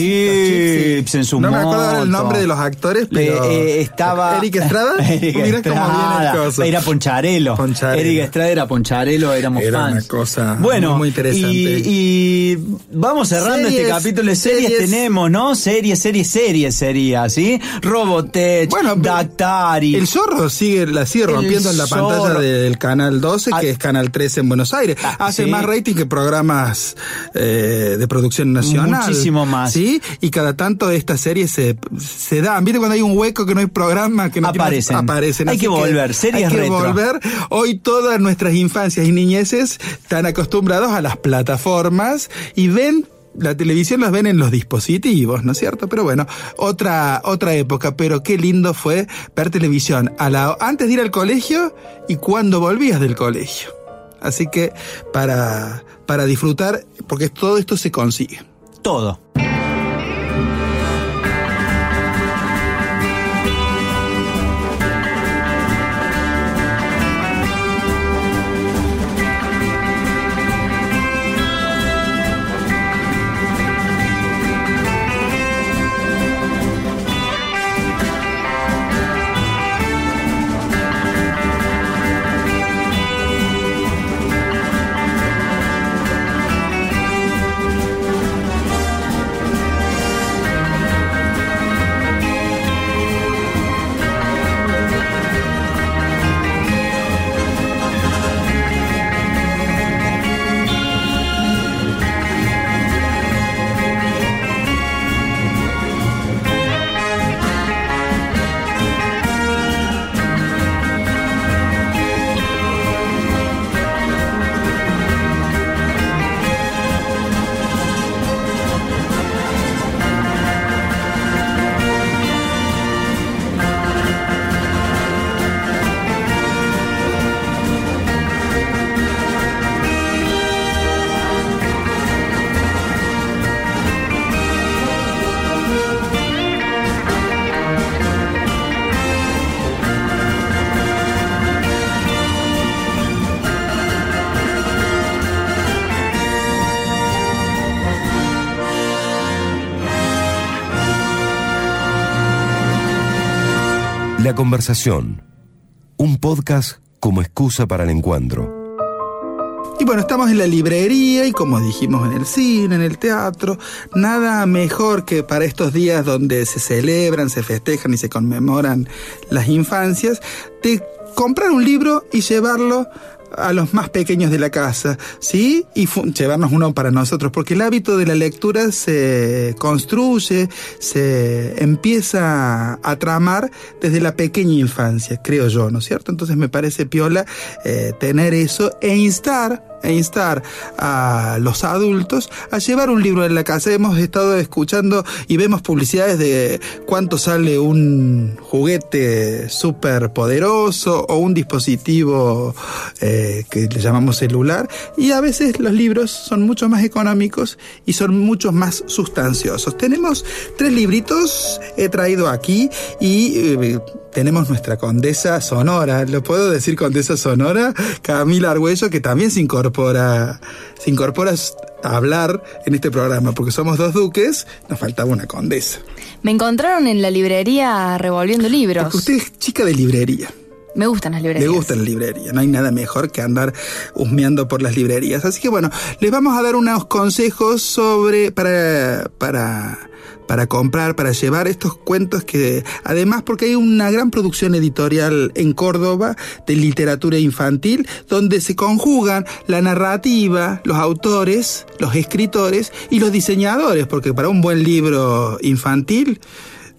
sí. en su No me acuerdo el nombre de los actores, Le- pero. eh, estaba. Eric Estrada. [laughs] Eric Mira cómo viene el. Era Poncharelo. Poncharelo. Eric Estrada era Poncharelo, éramos Era fans. una cosa bueno, muy, muy interesante. Y, y vamos cerrando este capítulo de series, series. tenemos, ¿no? Series, series, series sería, ¿sí? Robotech, Bueno, Dactari. El zorro sigue, la sigue rompiendo en la pantalla del canal 12, Ah, que es canal 13 en Buenos Aires. Ah, Hace sí. más rating que programas eh, de producción nacional. Muchísimo más. Sí, y cada tanto estas series se, se dan. ¿Viste cuando hay un hueco que no hay programa? que no Aparecen. aparecen. Hay Así que volver, series Hay que retro. volver. Hoy todas nuestras infancias y niñeces están acostumbrados a las plataformas y ven la televisión las ven en los dispositivos, ¿no es cierto? Pero bueno, otra, otra época, pero qué lindo fue ver televisión a la, antes de ir al colegio y cuando volvías del colegio. Así que para, para disfrutar, porque todo esto se consigue. Todo. Conversación. Un podcast como excusa para el encuentro. Y bueno, estamos en la librería y como dijimos en el cine, en el teatro, nada mejor que para estos días donde se celebran, se festejan y se conmemoran las infancias, de comprar un libro y llevarlo a los más pequeños de la casa, ¿sí? Y llevarnos uno para nosotros, porque el hábito de la lectura se construye, se empieza a tramar desde la pequeña infancia, creo yo, ¿no es cierto? Entonces me parece piola eh, tener eso e instar e instar a los adultos a llevar un libro en la casa. Hemos estado escuchando y vemos publicidades de cuánto sale un juguete súper poderoso o un dispositivo eh, que le llamamos celular y a veces los libros son mucho más económicos y son mucho más sustanciosos. Tenemos tres libritos, he traído aquí y... eh, tenemos nuestra condesa sonora, ¿lo puedo decir condesa sonora? Camila Argüello, que también se incorpora, se incorpora a hablar en este programa, porque somos dos duques, nos faltaba una condesa. Me encontraron en la librería revolviendo libros. Porque usted es chica de librería. Me gustan las librerías. Le gustan las librerías, no hay nada mejor que andar husmeando por las librerías. Así que bueno, les vamos a dar unos consejos sobre para para para comprar, para llevar estos cuentos que además porque hay una gran producción editorial en Córdoba de literatura infantil donde se conjugan la narrativa, los autores, los escritores y los diseñadores, porque para un buen libro infantil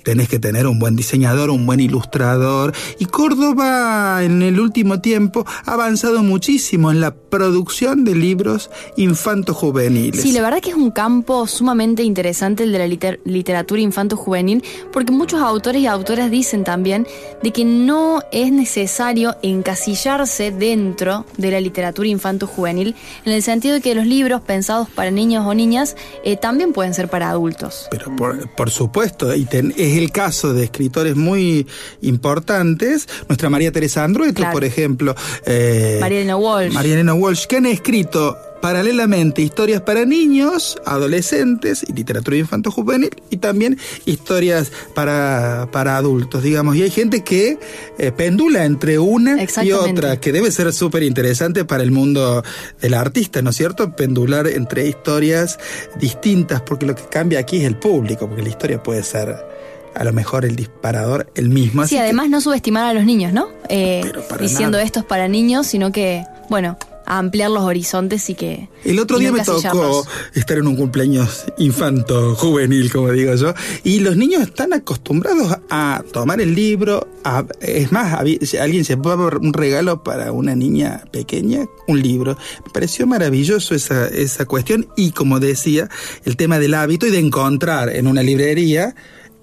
tenés que tener un buen diseñador, un buen ilustrador. Y Córdoba en el último tiempo ha avanzado muchísimo en la producción de libros infanto-juveniles. Sí, la verdad que es un campo sumamente interesante el de la liter- literatura infanto-juvenil, porque muchos autores y autoras dicen también de que no es necesario encasillarse dentro de la literatura infanto-juvenil, en el sentido de que los libros pensados para niños o niñas eh, también pueden ser para adultos. Pero por, por supuesto, y ten- es el caso de escritores muy importantes, nuestra María Teresa Andrueto, Claro. por ejemplo, eh, María Elena Walsh. María Elena Walsh, que han escrito paralelamente historias para niños, adolescentes y literatura infanto-juvenil y también historias para, para adultos, digamos. Y hay gente que eh, pendula entre una y otra, que debe ser súper interesante para el mundo del artista, ¿no es cierto? Pendular entre historias distintas, porque lo que cambia aquí es el público, porque la historia puede ser a lo mejor el disparador el mismo. Así Sí, que- además no subestimar a los niños, ¿no? Eh, diciendo nada. esto es para niños, sino que, bueno, a ampliar los horizontes y que... El otro día no me tocó estar en un cumpleaños infanto, juvenil, como digo yo, y los niños están acostumbrados a tomar el libro. a- es más, había- si alguien llevaba un regalo para una niña pequeña, un libro. Me pareció maravilloso esa, esa cuestión y, como decía, el tema del hábito y de encontrar en una librería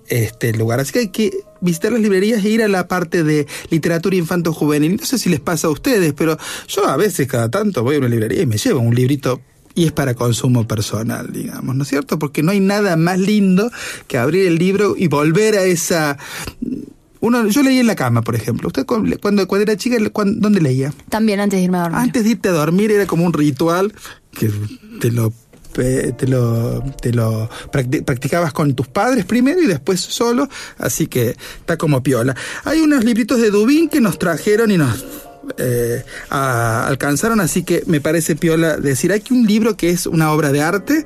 este lugar. Así que hay que visitar las librerías e ir a la parte de literatura infanto-juvenil. No sé si les pasa a ustedes, pero yo a veces cada tanto voy a una librería y me llevo un librito y es para consumo personal, digamos, ¿no es cierto? Porque no hay nada más lindo que abrir el libro y volver a esa... Uno, yo leí en la cama, por ejemplo. ¿Usted cu- cuando, cuando era chica, cuán- dónde leía? También antes de irme a dormir. Antes de irte a dormir era como un ritual que te lo te lo, te lo practi- practicabas con tus padres primero y después solo, así que está como piola. Hay unos libritos de Dubín que nos trajeron y nos eh, alcanzaron, así que me parece piola decir, hay que un libro que es una obra de arte,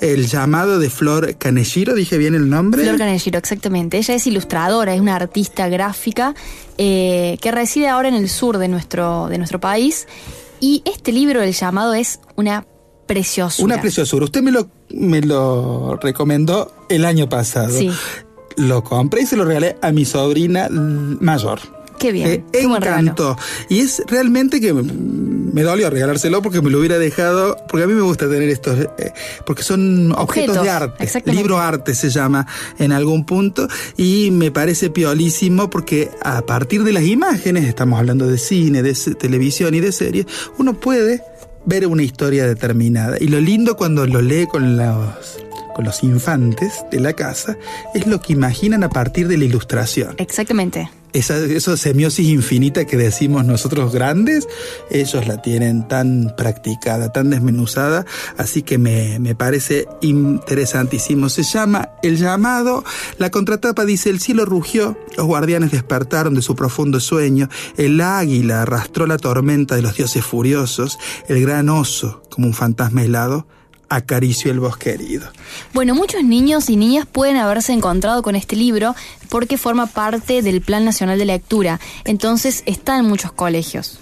El llamado de Flor Canelliro, dije bien el nombre. Flor Canelliro, exactamente. Ella es ilustradora, es una artista gráfica eh, que reside ahora en el sur de nuestro, de nuestro país. Y este libro, El llamado, es una preciosura. Una preciosura. Usted me lo, me lo recomendó el año pasado. Sí. Lo compré y se lo regalé a mi sobrina mayor. Qué bien, qué regalo. encantó. Y es realmente que me dolió regalárselo porque me lo hubiera dejado, porque a mí me gusta tener estos, eh, porque son objetos, Objetos, de arte. Libro arte se llama en algún punto y me parece piolísimo porque a partir de las imágenes, estamos hablando de cine, de televisión y de series, uno puede ver una historia determinada. Y lo lindo cuando lo lee con los, con los infantes de la casa es lo que imaginan a partir de la ilustración Exactamente. Esa, esa semiosis infinita que decimos nosotros grandes, ellos la tienen tan practicada, tan desmenuzada, así que me, me parece interesantísimo. Se llama El llamado, la contratapa dice, el cielo rugió, los guardianes despertaron de su profundo sueño, el águila arrastró la tormenta de los dioses furiosos, el gran oso, como un fantasma helado, acarició el bosque herido. Bueno, muchos niños y niñas pueden haberse encontrado con este libro porque forma parte del Plan Nacional de Lectura. Entonces está en muchos colegios.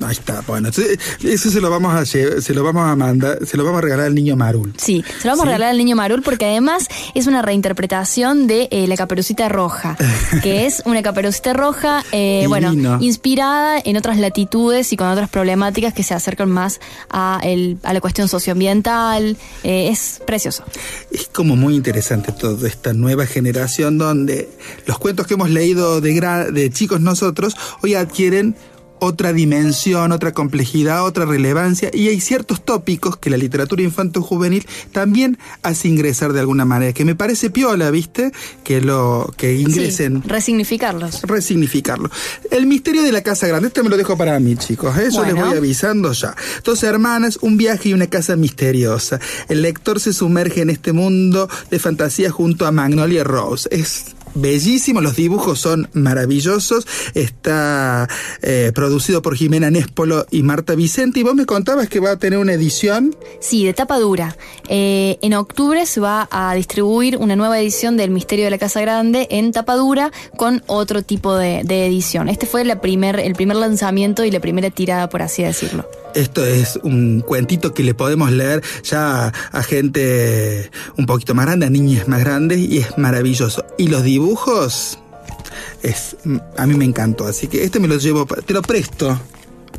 Ahí está, bueno, entonces, eso se lo vamos a lle- se lo vamos a mandar, se lo vamos a regalar al niño Marul. Sí, se lo vamos a regalar al niño Marul porque además es una reinterpretación de eh, La Caperucita Roja, [laughs] que es una Caperucita Roja, eh, bueno, inspirada en otras latitudes y con otras problemáticas que se acercan más a, el- a la cuestión socioambiental. Eh, es precioso. Es como muy interesante toda esta nueva generación donde los cuentos que hemos leído de, gra- de chicos nosotros hoy adquieren otra dimensión, otra complejidad, otra relevancia y hay ciertos tópicos que la literatura infanto-juvenil también hace ingresar de alguna manera, que me parece piola, ¿viste? Que lo que ingresen Sí, resignificarlos. resignificarlo. El misterio de la casa grande, este me lo dejo para mí, chicos. ¿eh? Yo les voy avisando ya. Dos hermanas, un viaje y una casa misteriosa. El lector se sumerge en este mundo de fantasía junto a Magnolia Rose. Es bellísimo, los dibujos son maravillosos, está eh, producido por Jimena Néspolo y Marta Vicente, y vos me contabas que va a tener una edición. Sí, de tapa dura. Eh, en octubre se va a distribuir una nueva edición del Misterio de la Casa Grande en tapa dura con otro tipo de, edición. Este fue primer, el primer lanzamiento y la primera tirada, por así decirlo. Esto es un cuentito que le podemos leer ya a gente un poquito más grande, a niñas más grandes, y es maravilloso. Y los dibujos, es, a mí me encantó, así que este me lo llevo, te lo presto.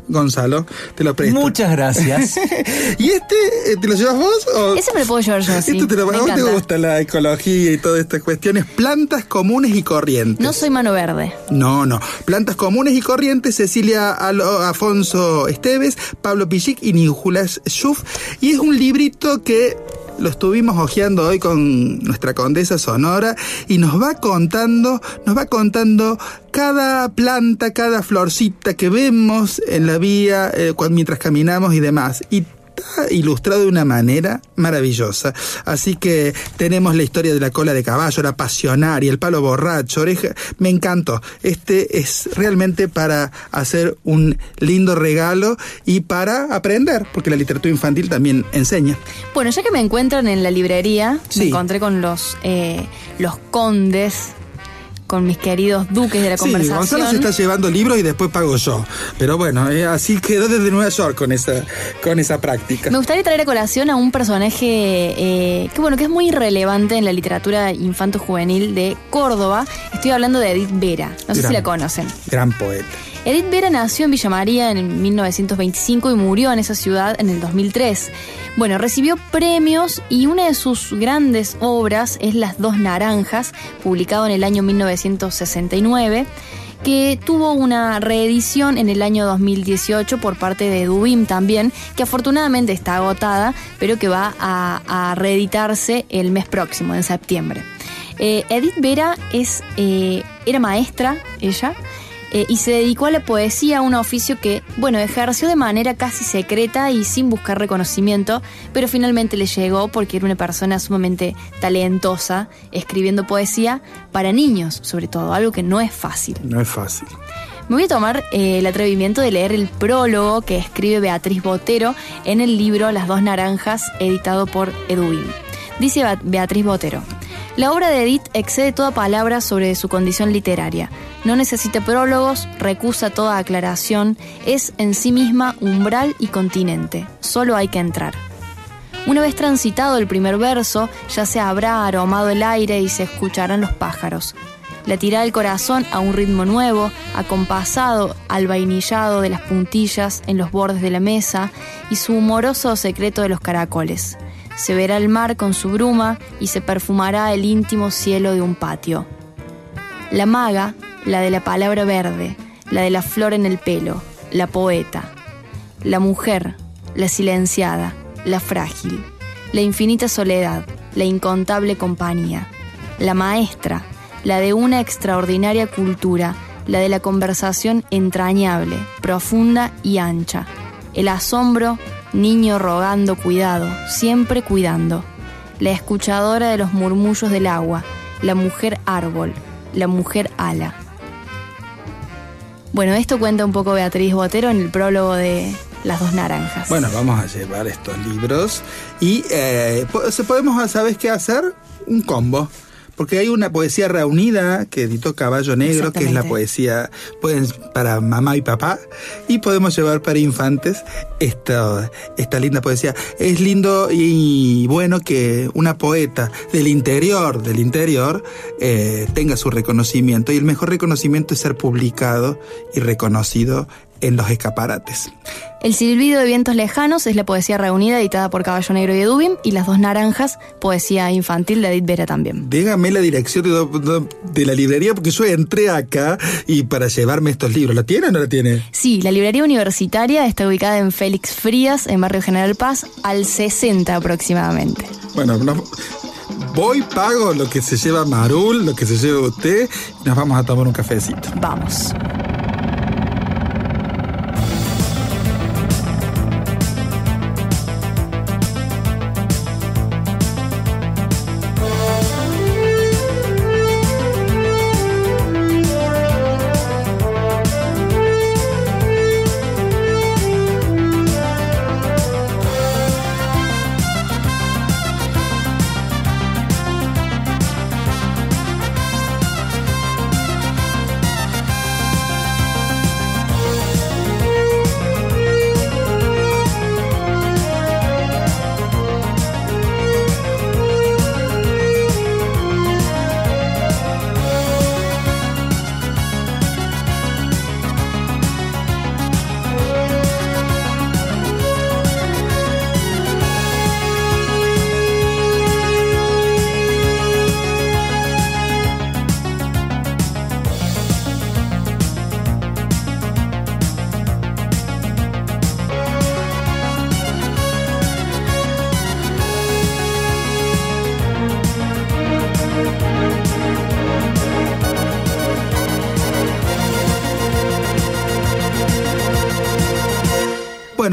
Gonzalo, te lo presto. Muchas gracias. [laughs] ¿Y este eh, te lo llevas vos? O? Ese me lo puedo llevar yo, sí. Esto te lo, me ¿A vos te gusta la ecología y todas estas cuestiones? Plantas comunes y corrientes. No soy mano verde. No, no. Plantas comunes y corrientes, Cecilia Alo- Afonso Esteves, Pablo Pichic y Nicolás Schuff. Y es un librito que lo estuvimos hojeando hoy con nuestra condesa Sonora y nos va contando, nos va contando cada planta, cada florcita que vemos en la vía eh, mientras caminamos y demás. Y está ilustrado de una manera maravillosa. Así que tenemos la historia de la cola de caballo, la pasionaria, el palo borracho, oreja. Me encantó. Este es realmente para hacer un lindo regalo y para aprender, porque la literatura infantil también enseña. Bueno, ya que me encuentran en la librería, Sí. me encontré con los, eh, los condes, con mis queridos duques de la Sí, Gonzalo conversación. se está llevando libros y después pago yo. Pero bueno, eh, así quedó desde Nueva York con esa, con esa práctica. Me gustaría traer a colación a un personaje eh, que bueno que es muy relevante en la literatura infanto-juvenil de Córdoba. Estoy hablando de Edith Vera. No sé si la conocen. Gran poeta. Edith Vera nació en Villa María en 1925 y murió en esa ciudad en el 2003. Bueno, recibió premios y una de sus grandes obras es Las Dos Naranjas, publicado en el año 1969 que tuvo una reedición en el año 2018 por parte de Dubim también, que afortunadamente está agotada, pero que va a, reeditarse el mes próximo, en septiembre. Eh, Edith Vera es, eh, era maestra, ella, eh, y se dedicó a la poesía, un oficio que, bueno, ejerció de manera casi secreta y sin buscar reconocimiento, pero finalmente le llegó porque era una persona sumamente talentosa, escribiendo poesía para niños, sobre todo, algo que no es fácil. No es fácil. Me voy a tomar eh, el atrevimiento de leer el prólogo que escribe Beatriz Botero en el libro Las dos naranjas, editado por Edwin. Dice Beatriz Botero. La obra de Edith excede toda palabra sobre su condición literaria. No necesita prólogos, recusa toda aclaración, es en sí misma umbral y continente. Solo hay que entrar. Una vez transitado el primer verso, ya se habrá aromado el aire y se escucharán los pájaros. La tira del corazón a un ritmo nuevo, acompasado al vainillado de las puntillas en los bordes de la mesa y su humoroso secreto de los caracoles. Se verá el mar con su bruma y se perfumará el íntimo cielo de un patio. La maga, la de la palabra verde, la de la flor en el pelo, la poeta. La mujer, la silenciada, la frágil, la infinita soledad, la incontable compañía. La maestra, la de una extraordinaria cultura, la de la conversación entrañable, profunda y ancha. El asombro, niño rogando cuidado, siempre cuidando. La escuchadora de los murmullos del agua, la mujer árbol, la mujer ala. Bueno, esto cuenta un poco Beatriz Botero en el prólogo de Las dos naranjas. Bueno, vamos a llevar estos libros y eh, podemos, ¿sabes qué hacer? Un combo. Porque hay una poesía reunida que editó Caballo Negro, que es la poesía pueden, para mamá y papá, y podemos llevar para infantes esta, esta linda poesía. Es lindo y bueno que una poeta del interior, del interior, eh, tenga su reconocimiento, y el mejor reconocimiento es ser publicado y reconocido en los escaparates. El silbido de vientos lejanos es la poesía reunida editada por Caballo Negro y Edubim y Las dos naranjas, poesía infantil de Edith Vera también. Dígame la dirección de, la librería porque yo entré acá y para llevarme estos libros. ¿La tiene o no la tiene? Sí, la librería universitaria está ubicada en Félix Frías, en Barrio General Paz, al 60 aproximadamente. Bueno, no- voy, pago lo que se lleva Marul, lo que se lleva usted y nos vamos a tomar un cafecito. Vamos.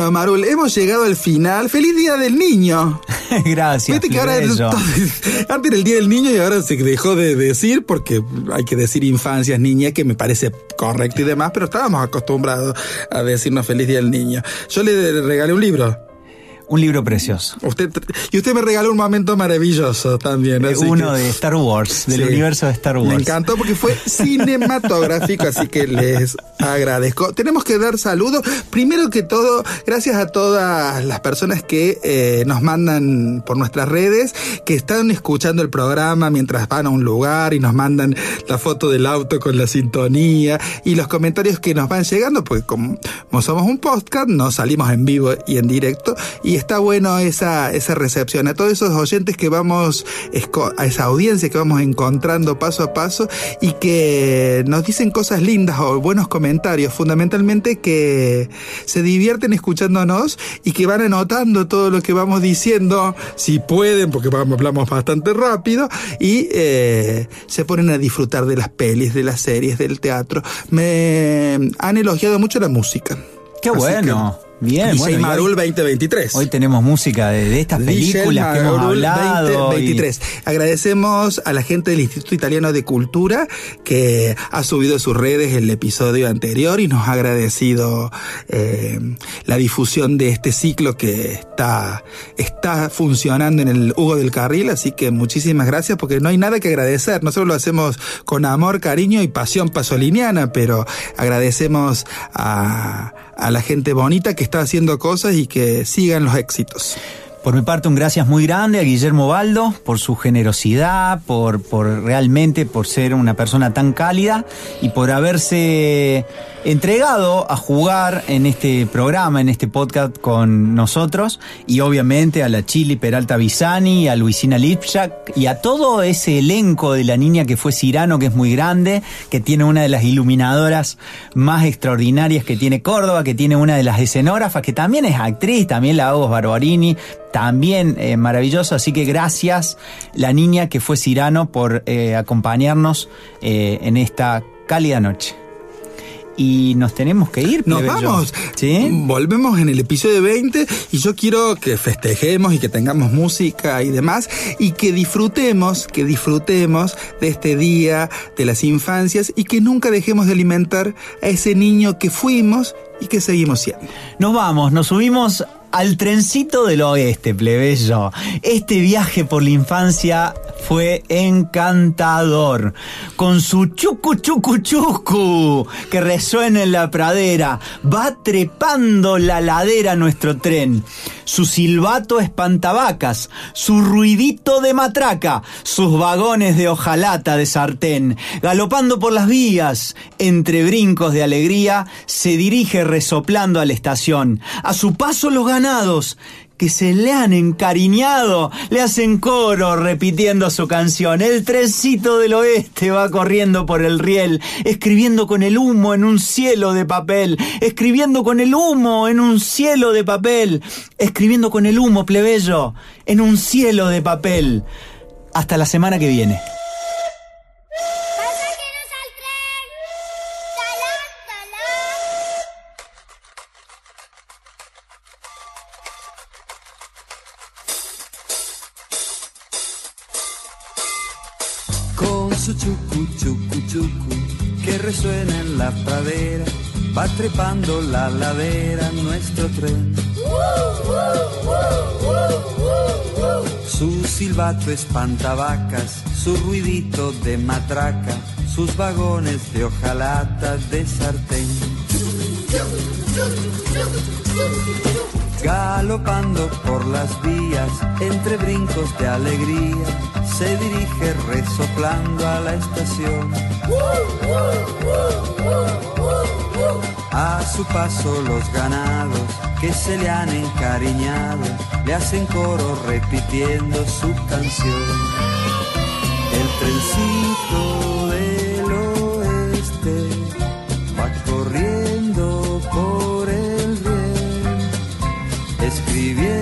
Bueno, Marul, hemos llegado al final. ¡Feliz Día del Niño! [laughs] Gracias. Viste que ahora [laughs] antes era el Día del Niño y ahora se dejó de decir porque hay que decir infancias, niñas, que me parece correcto y demás, pero estábamos acostumbrados a decirnos Feliz Día del Niño. Yo le regalé un libro. Un libro precioso. Usted, y usted me regaló un momento maravilloso también. así Uno que- de Star Wars, del Sí. universo de Star Wars. Me encantó porque fue [laughs] cinematográfico, así que les agradezco. Tenemos que dar saludos. Primero que todo, gracias a todas las personas que eh, nos mandan por nuestras redes, que están escuchando el programa mientras van a un lugar y nos mandan la foto del auto con la sintonía y los comentarios que nos van llegando, porque como, somos un podcast, nos salimos en vivo y en directo y está bueno esa, esa recepción. A todos esos oyentes que vamos, a esa audiencia que vamos encontrando paso a paso y que nos dicen cosas lindas o buenos comentarios, fundamentalmente que se divierten escuchándonos y que van anotando todo lo que vamos diciendo, si pueden, porque vamos, hablamos bastante rápido, y eh, se ponen a disfrutar de las pelis, de las series, del teatro. Me han elogiado mucho la música. Qué Así bueno. que- Bien, DJ bueno. Marul hoy, 2023. hoy tenemos música de, de estas películas que hemos hablado. y- 2023. Agradecemos a la gente del Instituto Italiano de Cultura que ha subido a sus redes el episodio anterior y nos ha agradecido eh, la difusión de este ciclo que está, está funcionando en el Hugo del Carril. Así que muchísimas gracias porque no hay nada que agradecer. Nosotros lo hacemos con amor, cariño y pasión pasoliniana, pero agradecemos a, a la gente bonita que está haciendo cosas y que sigan los éxitos. Por mi parte, un gracias muy grande a Guillermo Baldo por su generosidad, por, por realmente por ser una persona tan cálida y por haberse entregado a jugar en este programa, en este podcast con nosotros y obviamente a la Chili Peralta Bisani, a Luisina Lipchak y a todo ese elenco de la niña que fue Cirano, que es muy grande, que tiene una de las iluminadoras más extraordinarias que tiene Córdoba, que tiene una de las escenógrafas, que también es actriz, también la Agos Barbarini, también eh, maravilloso, así que gracias la niña que fue Cirano por eh, acompañarnos eh, en esta cálida noche. Y nos tenemos que ir. Nos vamos. ¿Sí? Volvemos en el episodio 20 y yo quiero que festejemos y que tengamos música y demás y que disfrutemos, que disfrutemos de este día de las infancias y que nunca dejemos de alimentar a ese niño que fuimos y que seguimos siendo. Nos vamos, nos subimos al trencito del oeste, plebeyo. Este viaje por la infancia fue encantador. Con su chucu chucu chucu que resuena en la pradera, va trepando la ladera nuestro tren. Su silbato espantabacas, su ruidito de matraca, sus vagones de hojalata de sartén, galopando por las vías, entre brincos de alegría, se dirige resoplando a la estación. A su paso los que se le han encariñado, le hacen coro repitiendo su canción. El trencito del oeste va corriendo por el riel, escribiendo con el humo en un cielo de papel, escribiendo con el humo en un cielo de papel, escribiendo con el humo, plebeyo, en un cielo de papel. Hasta la semana que viene. Va trepando la ladera nuestro tren. Su silbato espantavacas, su ruidito de matraca, sus vagones de hojalata de sartén. Galopando por las vías, entre brincos de alegría, se dirige resoplando a la estación. A su paso los ganados que se le han encariñado le hacen coro repitiendo su canción. El trencito del oeste va corriendo por el bien, escribiendo.